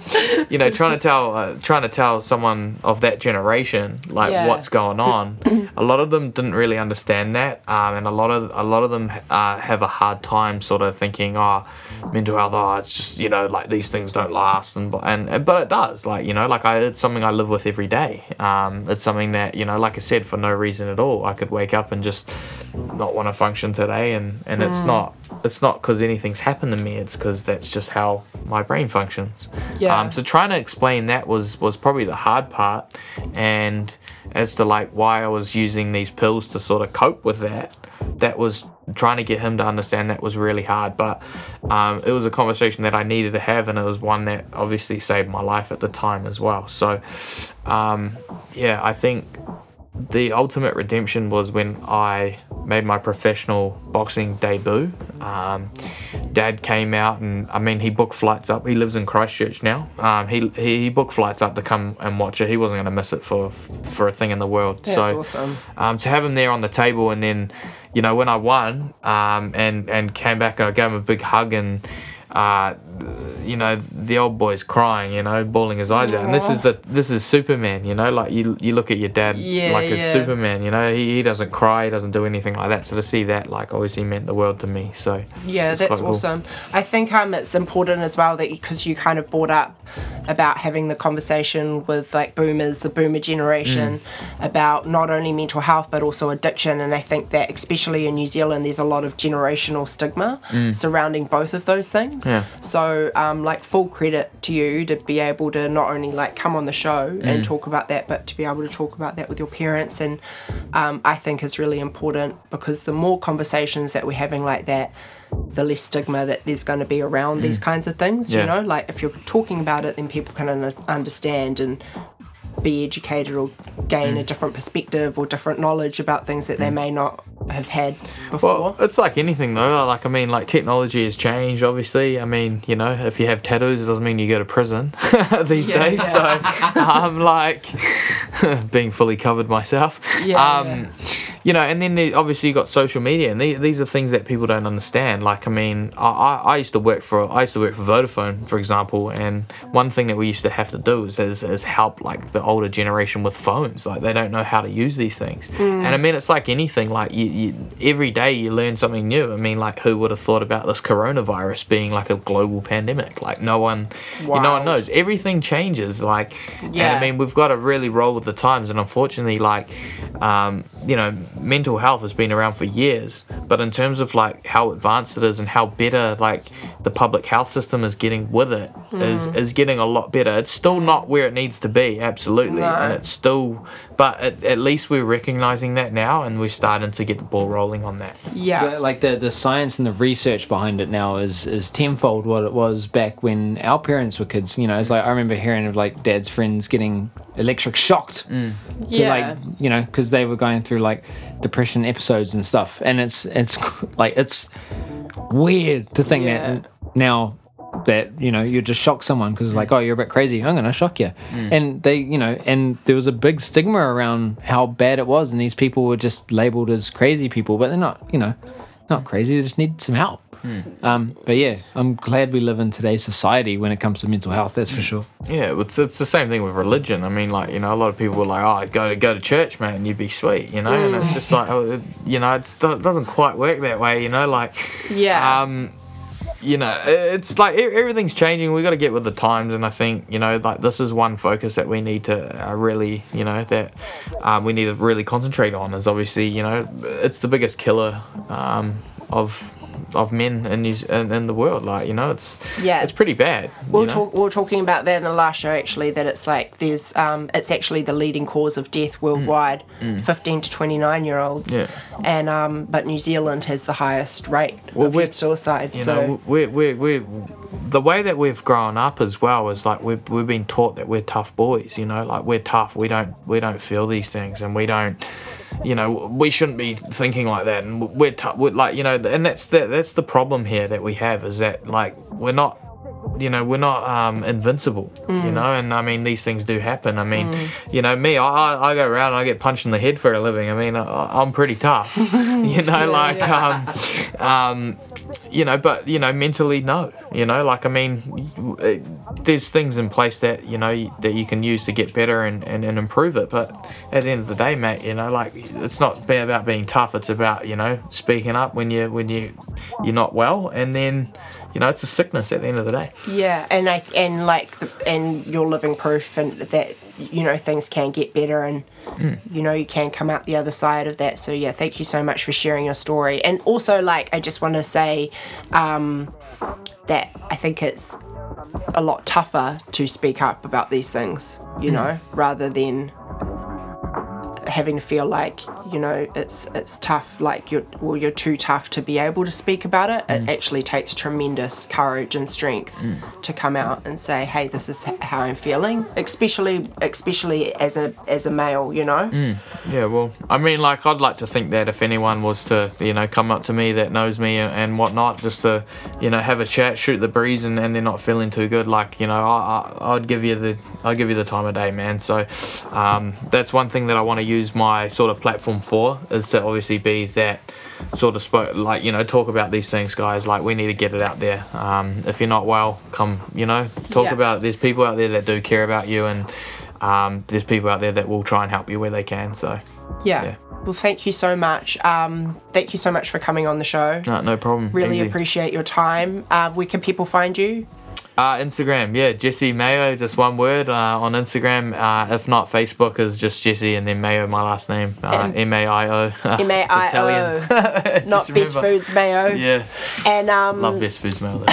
you know, trying to tell, uh, trying to tell someone of that generation like Yeah. what's going on. a lot of them didn't really understand that, um, and a lot of a lot of them uh, have a hard time sort of thinking, oh, mental health, oh, it's just you know like these things don't last, and and, and but it does. Like you know, like I, it's something I live with every day. Um, it's something that you know, like I said, for no reason at all, I could wake up and just not want to function today, and and it's Mm. not it's not because anything's happened to me. It's because that's just how my brain functions. Yeah. Um, so trying to explain that was was probably the hard part, and as to like why I was using these pills to sort of cope with that, that was trying to get him to understand that was really hard. But um, it was a conversation that I needed to have, and it was one that obviously saved my life at the time as well. So um, yeah, I think the ultimate redemption was when I made my professional boxing debut. Um, Dad came out and I mean he booked flights up. He lives in Christchurch now. Um, he, he booked flights up to come and watch it. He wasn't going to miss it for for a thing in the world. That's so awesome. um, to have him there on the table and then you know when I won um, and and came back and I gave him a big hug and uh, you know, the old boy's crying, you know, bawling his eyes out. And this is the this is Superman, you know, like you you look at your dad Yeah, like a. Superman, you know, he, he doesn't cry, he doesn't do anything like that. So to see that, like, obviously meant the world to me. So Yeah, that's cool. awesome. I think um, it's important as well that because you kind of brought up about having the conversation with like boomers, the boomer generation, Mm. about not only mental health but also addiction. And I think that especially in New Zealand, there's a lot of generational stigma Mm. surrounding both of those things. Yeah. So, um, like, full credit to you to be able to not only like come on the show Mm. and talk about that, but to be able to talk about that with your parents. And um, I think is really important because the more conversations that we're having like that, the less stigma that there's going to be around these Mm. kinds of things. Yeah. You know, like if you're talking about it, then people can un- understand and be educated or gain a Mm. different perspective or different knowledge about things that they Mm. may not have had before. Well, it's like anything though. Like I mean, like technology has changed. Obviously, I mean, you know, if you have tattoos, it doesn't mean you go to prison these Yeah, days. yeah. So I'm like being fully covered myself. Yeah, Um, yeah. You know, and then the, obviously you got social media, and the, these are things that people don't understand. Like I mean, I, I, I used to work for I used to work for Vodafone, for example, and one thing that we used to have to do is is, is help like the older generation with phones. Like they don't know how to use these things. Mm. And I mean, it's like anything. Like you, you, every day you learn something new. I mean, like who would have thought about this coronavirus being like a global pandemic? Like no one, you, no one knows. Everything changes. Like, and Yeah. I mean, we've got to really roll with the times. And unfortunately, like, um, you know, mental health has been around for years. But in terms of like how advanced it is and how better like the public health system is getting with it is Mm. is getting a lot better. It's still not where it needs to be, absolutely, No. and it's still. But at, at least we're recognizing that now, and we're starting to get the ball rolling on that. Yeah. The- like the the science and the research behind it now is is tenfold what it was back when our parents were kids. You know, it's like I remember hearing of like dad's friends getting electric shocked mm. to Yeah. like you know because they were going through like depression episodes and stuff, and it's it's like it's weird to think Yeah. that now that you know you just shock someone because it's like oh you're a bit crazy. I'm gonna shock you Mm. and they you know and there was a big stigma around how bad it was and these people were just labeled as crazy people but they're not you know not crazy. They just need some help. Um but yeah i'm glad we live in today's society when it comes to mental health that's for sure. Yeah, it's, it's the same thing with religion. I mean, like you know, a lot of people were like, "Oh, go to go to church, man, and you'd be sweet," you know, and it's just like, oh, you know, it's, it doesn't quite work that way, you know, like, Yeah. um, you know, it's like everything's changing. We got to get with the times, and I think you know, like this is one focus that we need to uh, really, you know, that um, we need to really concentrate on. Is obviously, you know, it's the biggest killer um, of of men in, New, in in the world. Like you know, it's Yeah, it's pretty bad. You were, know? talk, we were talking about that in the last show actually that it's like there's um it's actually the leading cause of death worldwide Mm. 15 to 29 year olds Yeah. and um but New Zealand has the highest rate Well, of youth suicide you so know, we're, we're, we're, the way that we've grown up as well is like we've, we've been taught that we're tough boys, you know, like we're tough. We don't, we don't feel these things and we don't, you know, we shouldn't be thinking like that. And we're tough, we're like, you know, and that's the, that's the problem here that we have is that like, we're not, you know, we're not um, invincible, you Mm. know, and I mean, these things do happen. I mean, you know, me, I, I go around and I get punched in the head for a living. I mean, I, I'm pretty tough, you know, like, um, um, you know, but, you know, mentally, no, you know, like, I mean, there's things in place that, you know, that you can use to get better and, and, and improve it. But at the end of the day, mate, you know, like, it's not be- about being tough. It's about, you know, speaking up when you, when you, you're not well. And then, you know, it's a sickness at the end of the day. yeah and I and like the, and you're living proof and that you know things can get better and Mm. you know you can come out the other side of that so yeah thank you so much for sharing your story and also like i just want to say um, that i think it's a lot tougher to speak up about these things you Mm. know rather than having to feel like you know it's it's tough like you're well you're too tough to be able to speak about it Mm. it actually takes tremendous courage and strength to come out and say hey this is how i'm feeling especially especially as a as a male you know Mm. Yeah, well, I mean, like, I'd like to think that if anyone was to, you know, come up to me that knows me and, and whatnot, just to, you know, have a chat, shoot the breeze, and, and they're not feeling too good, like, you know, I, I, I'd give you the, I'd give you the time of day, man. So, um, that's one thing that I want to use my sort of platform for is to obviously be that sort of spoke like you know talk about these things guys like we need to get it out there um, if you're not well come you know talk Yeah. about it there's people out there that do care about you and um, there's people out there that will try and help you where they can so Yeah. Well, thank you so much. Um, thank you so much for coming on the show. no, no problem Really Easy. appreciate your time. Uh, where can people find you? Uh, Instagram, yeah, Jesse Maio, just one word uh, on Instagram. Uh, if not, Facebook is just Jesse and then Maio, my last name, uh, M- A I O. M A I O. Not Best. Foods Mayo. Yeah, And um love Best Foods Mayo.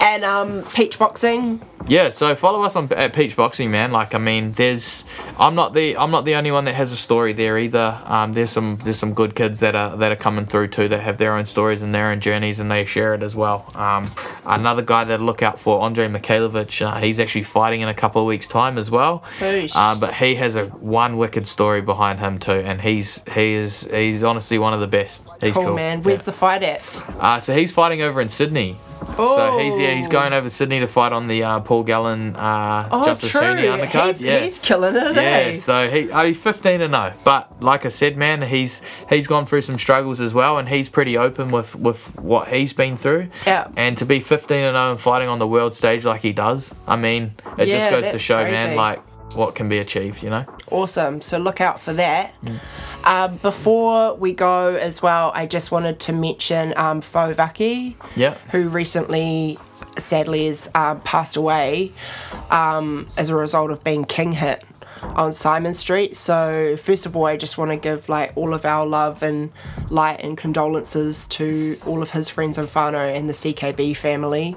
and um Peach Boxing. Yeah, so follow us on at Peach Boxing, man. Like, I mean, there's, I'm not the, I'm not the only one that has a story there either. Um, there's some, there's some good kids that are that are coming through too that have their own stories and their own journeys, and they share it as well. Um, another guy that I look out for, Andre Mikhailovich. Uh, he's actually fighting in a couple of weeks' time as well. Uh, but he has a one wicked story behind him too, and he's he is he's honestly one of the best. He's cool, cool, man. Where's the fight at? Uh, so he's fighting over in Sydney. So he's yeah he's Oh. going over Sydney to fight on the uh, Paul Gallen uh, Oh, Justis true. Huni undercard. He's, yeah. he's killing it, yeah, eh? so he oh, he's 15 and 0. But like I said, man, he's he's gone through some struggles as well, and he's pretty open with with what he's been through. Yeah. And to be 15 and 0 and fighting on the world stage like he does, I mean, it Yeah, just goes to show, crazy. man, like what can be achieved. You know. Awesome. So look out for that. Um, before we go as well, I just wanted to mention um, Fau Vake, Yeah. who recently, sadly, has um, passed away um, as a result of being king hit on Simon Street. So first of all, I just want to give like all of our love and light and condolences to all of his friends and whānau and the CKB family.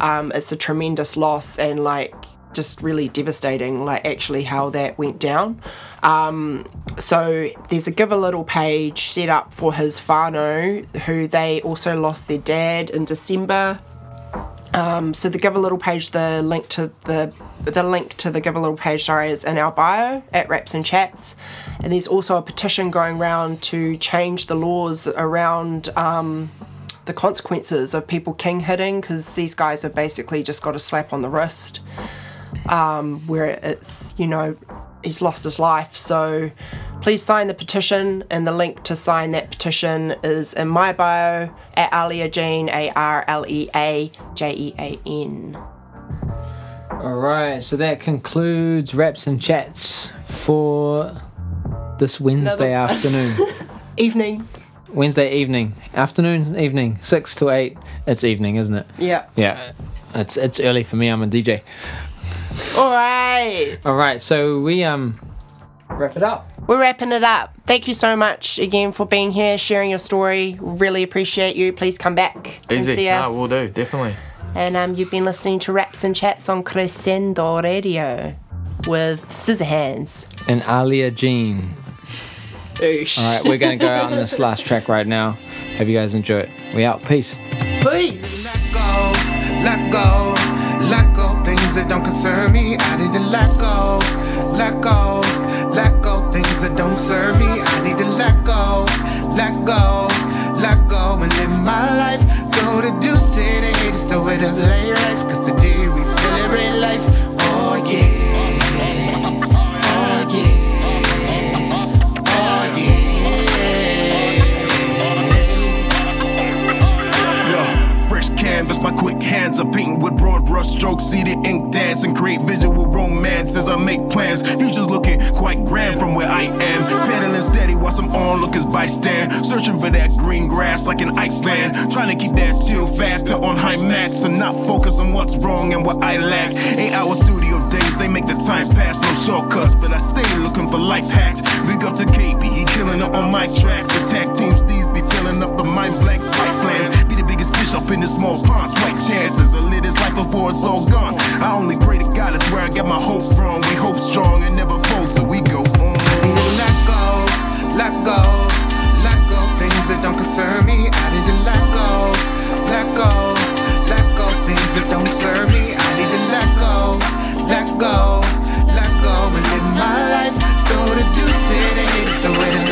Um, it's a tremendous loss and like just really devastating, like actually how that went down. Um, so there's a Give a Little page set up for his whānau, who they also lost their dad in December. Um, so the Give a Little page, the link to the the link to the Give a Little page, sorry, is in our bio at Raps and Chats. And there's also a petition going around to change the laws around um, the consequences of people king hitting because these guys have basically just got a slap on the wrist um, where it's, you know, he's lost his life. So please sign the petition, and the link to sign that petition is in my bio at Arlea Jean, A R L E A J E A N. All right, so that concludes raps and chats for this Wednesday Another- afternoon. Evening. Wednesday evening, afternoon, evening, six to eight. It's evening, isn't it? Yeah. Yeah, it's it's early for me. I'm a DJ. All right. All right, so we um wrap it up. We're wrapping it up. Thank you so much again for being here, sharing your story. Really appreciate you. Please come back and Easy. see us. No, we'll do definitely. And um, you've been listening to Raps and Chats on Crescendo Radio with Scizzorhands. And Arlea Jean. Oosh. All right, we're gonna go out on this last track right now. Hope you guys enjoy it. We out. Peace. Peace. go, let go, let go. That don't concern me, I need to let go, let go, let go. Things that don't serve me, I need to let go, let go, let go, and live my life. Go to deuce to the haters, throw it up, rights, cause today we celebrate life. Canvas, my quick hands are painting with broad brush strokes. See the ink dance and create visual romance as I make plans. Future's looking quite grand some onlookers bystand. Searching for that green grass like in Iceland. Trying to keep that chill factor on high max and not focus on what's wrong and what I lack. Eight hour studio days, they make the time pass. No shortcuts, but I stay looking for life hacks. Big up to KB, he killing it on my tracks. Tag teams, these be filling up the mind blanks, pipelines. Be the biggest fish up in the small ponds. White chances, I live this life before it's all gone. I only pray to God, it's where I get my hope from. We hope strong and never fold, let go, let go. Things that don't concern me, I need to let go, let go, let go. Things that don't serve me, I need to let go, let go, let go, and live my life. Go to deuce to the haters, throw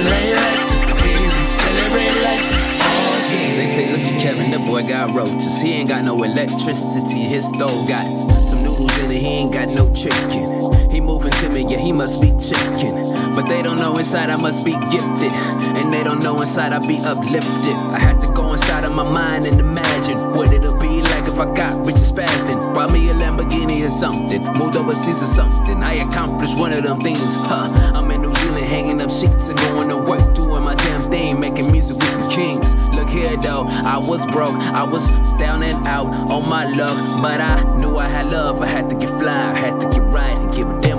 say, look at Kevin, the boy got roaches. He ain't got no electricity. His stove got some noodles in it. He ain't got no chicken. He moving to me, yeah, he must be chicken. But they don't know inside I must be gifted. And they don't know inside I be uplifted. I had to go inside of my mind and imagine what it'll be like if I got rich as Spastin. Brought me a Lamborghini or something. Moved overseas or something. I accomplished one of them things. Huh. I'm in New Zealand hanging up sheets and going to work, doing my damn thing, making music with some kings. Here though, I was broke, I was down and out on my luck. But I knew I had love, I had to get fly, I had to get right and give a damn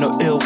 no ill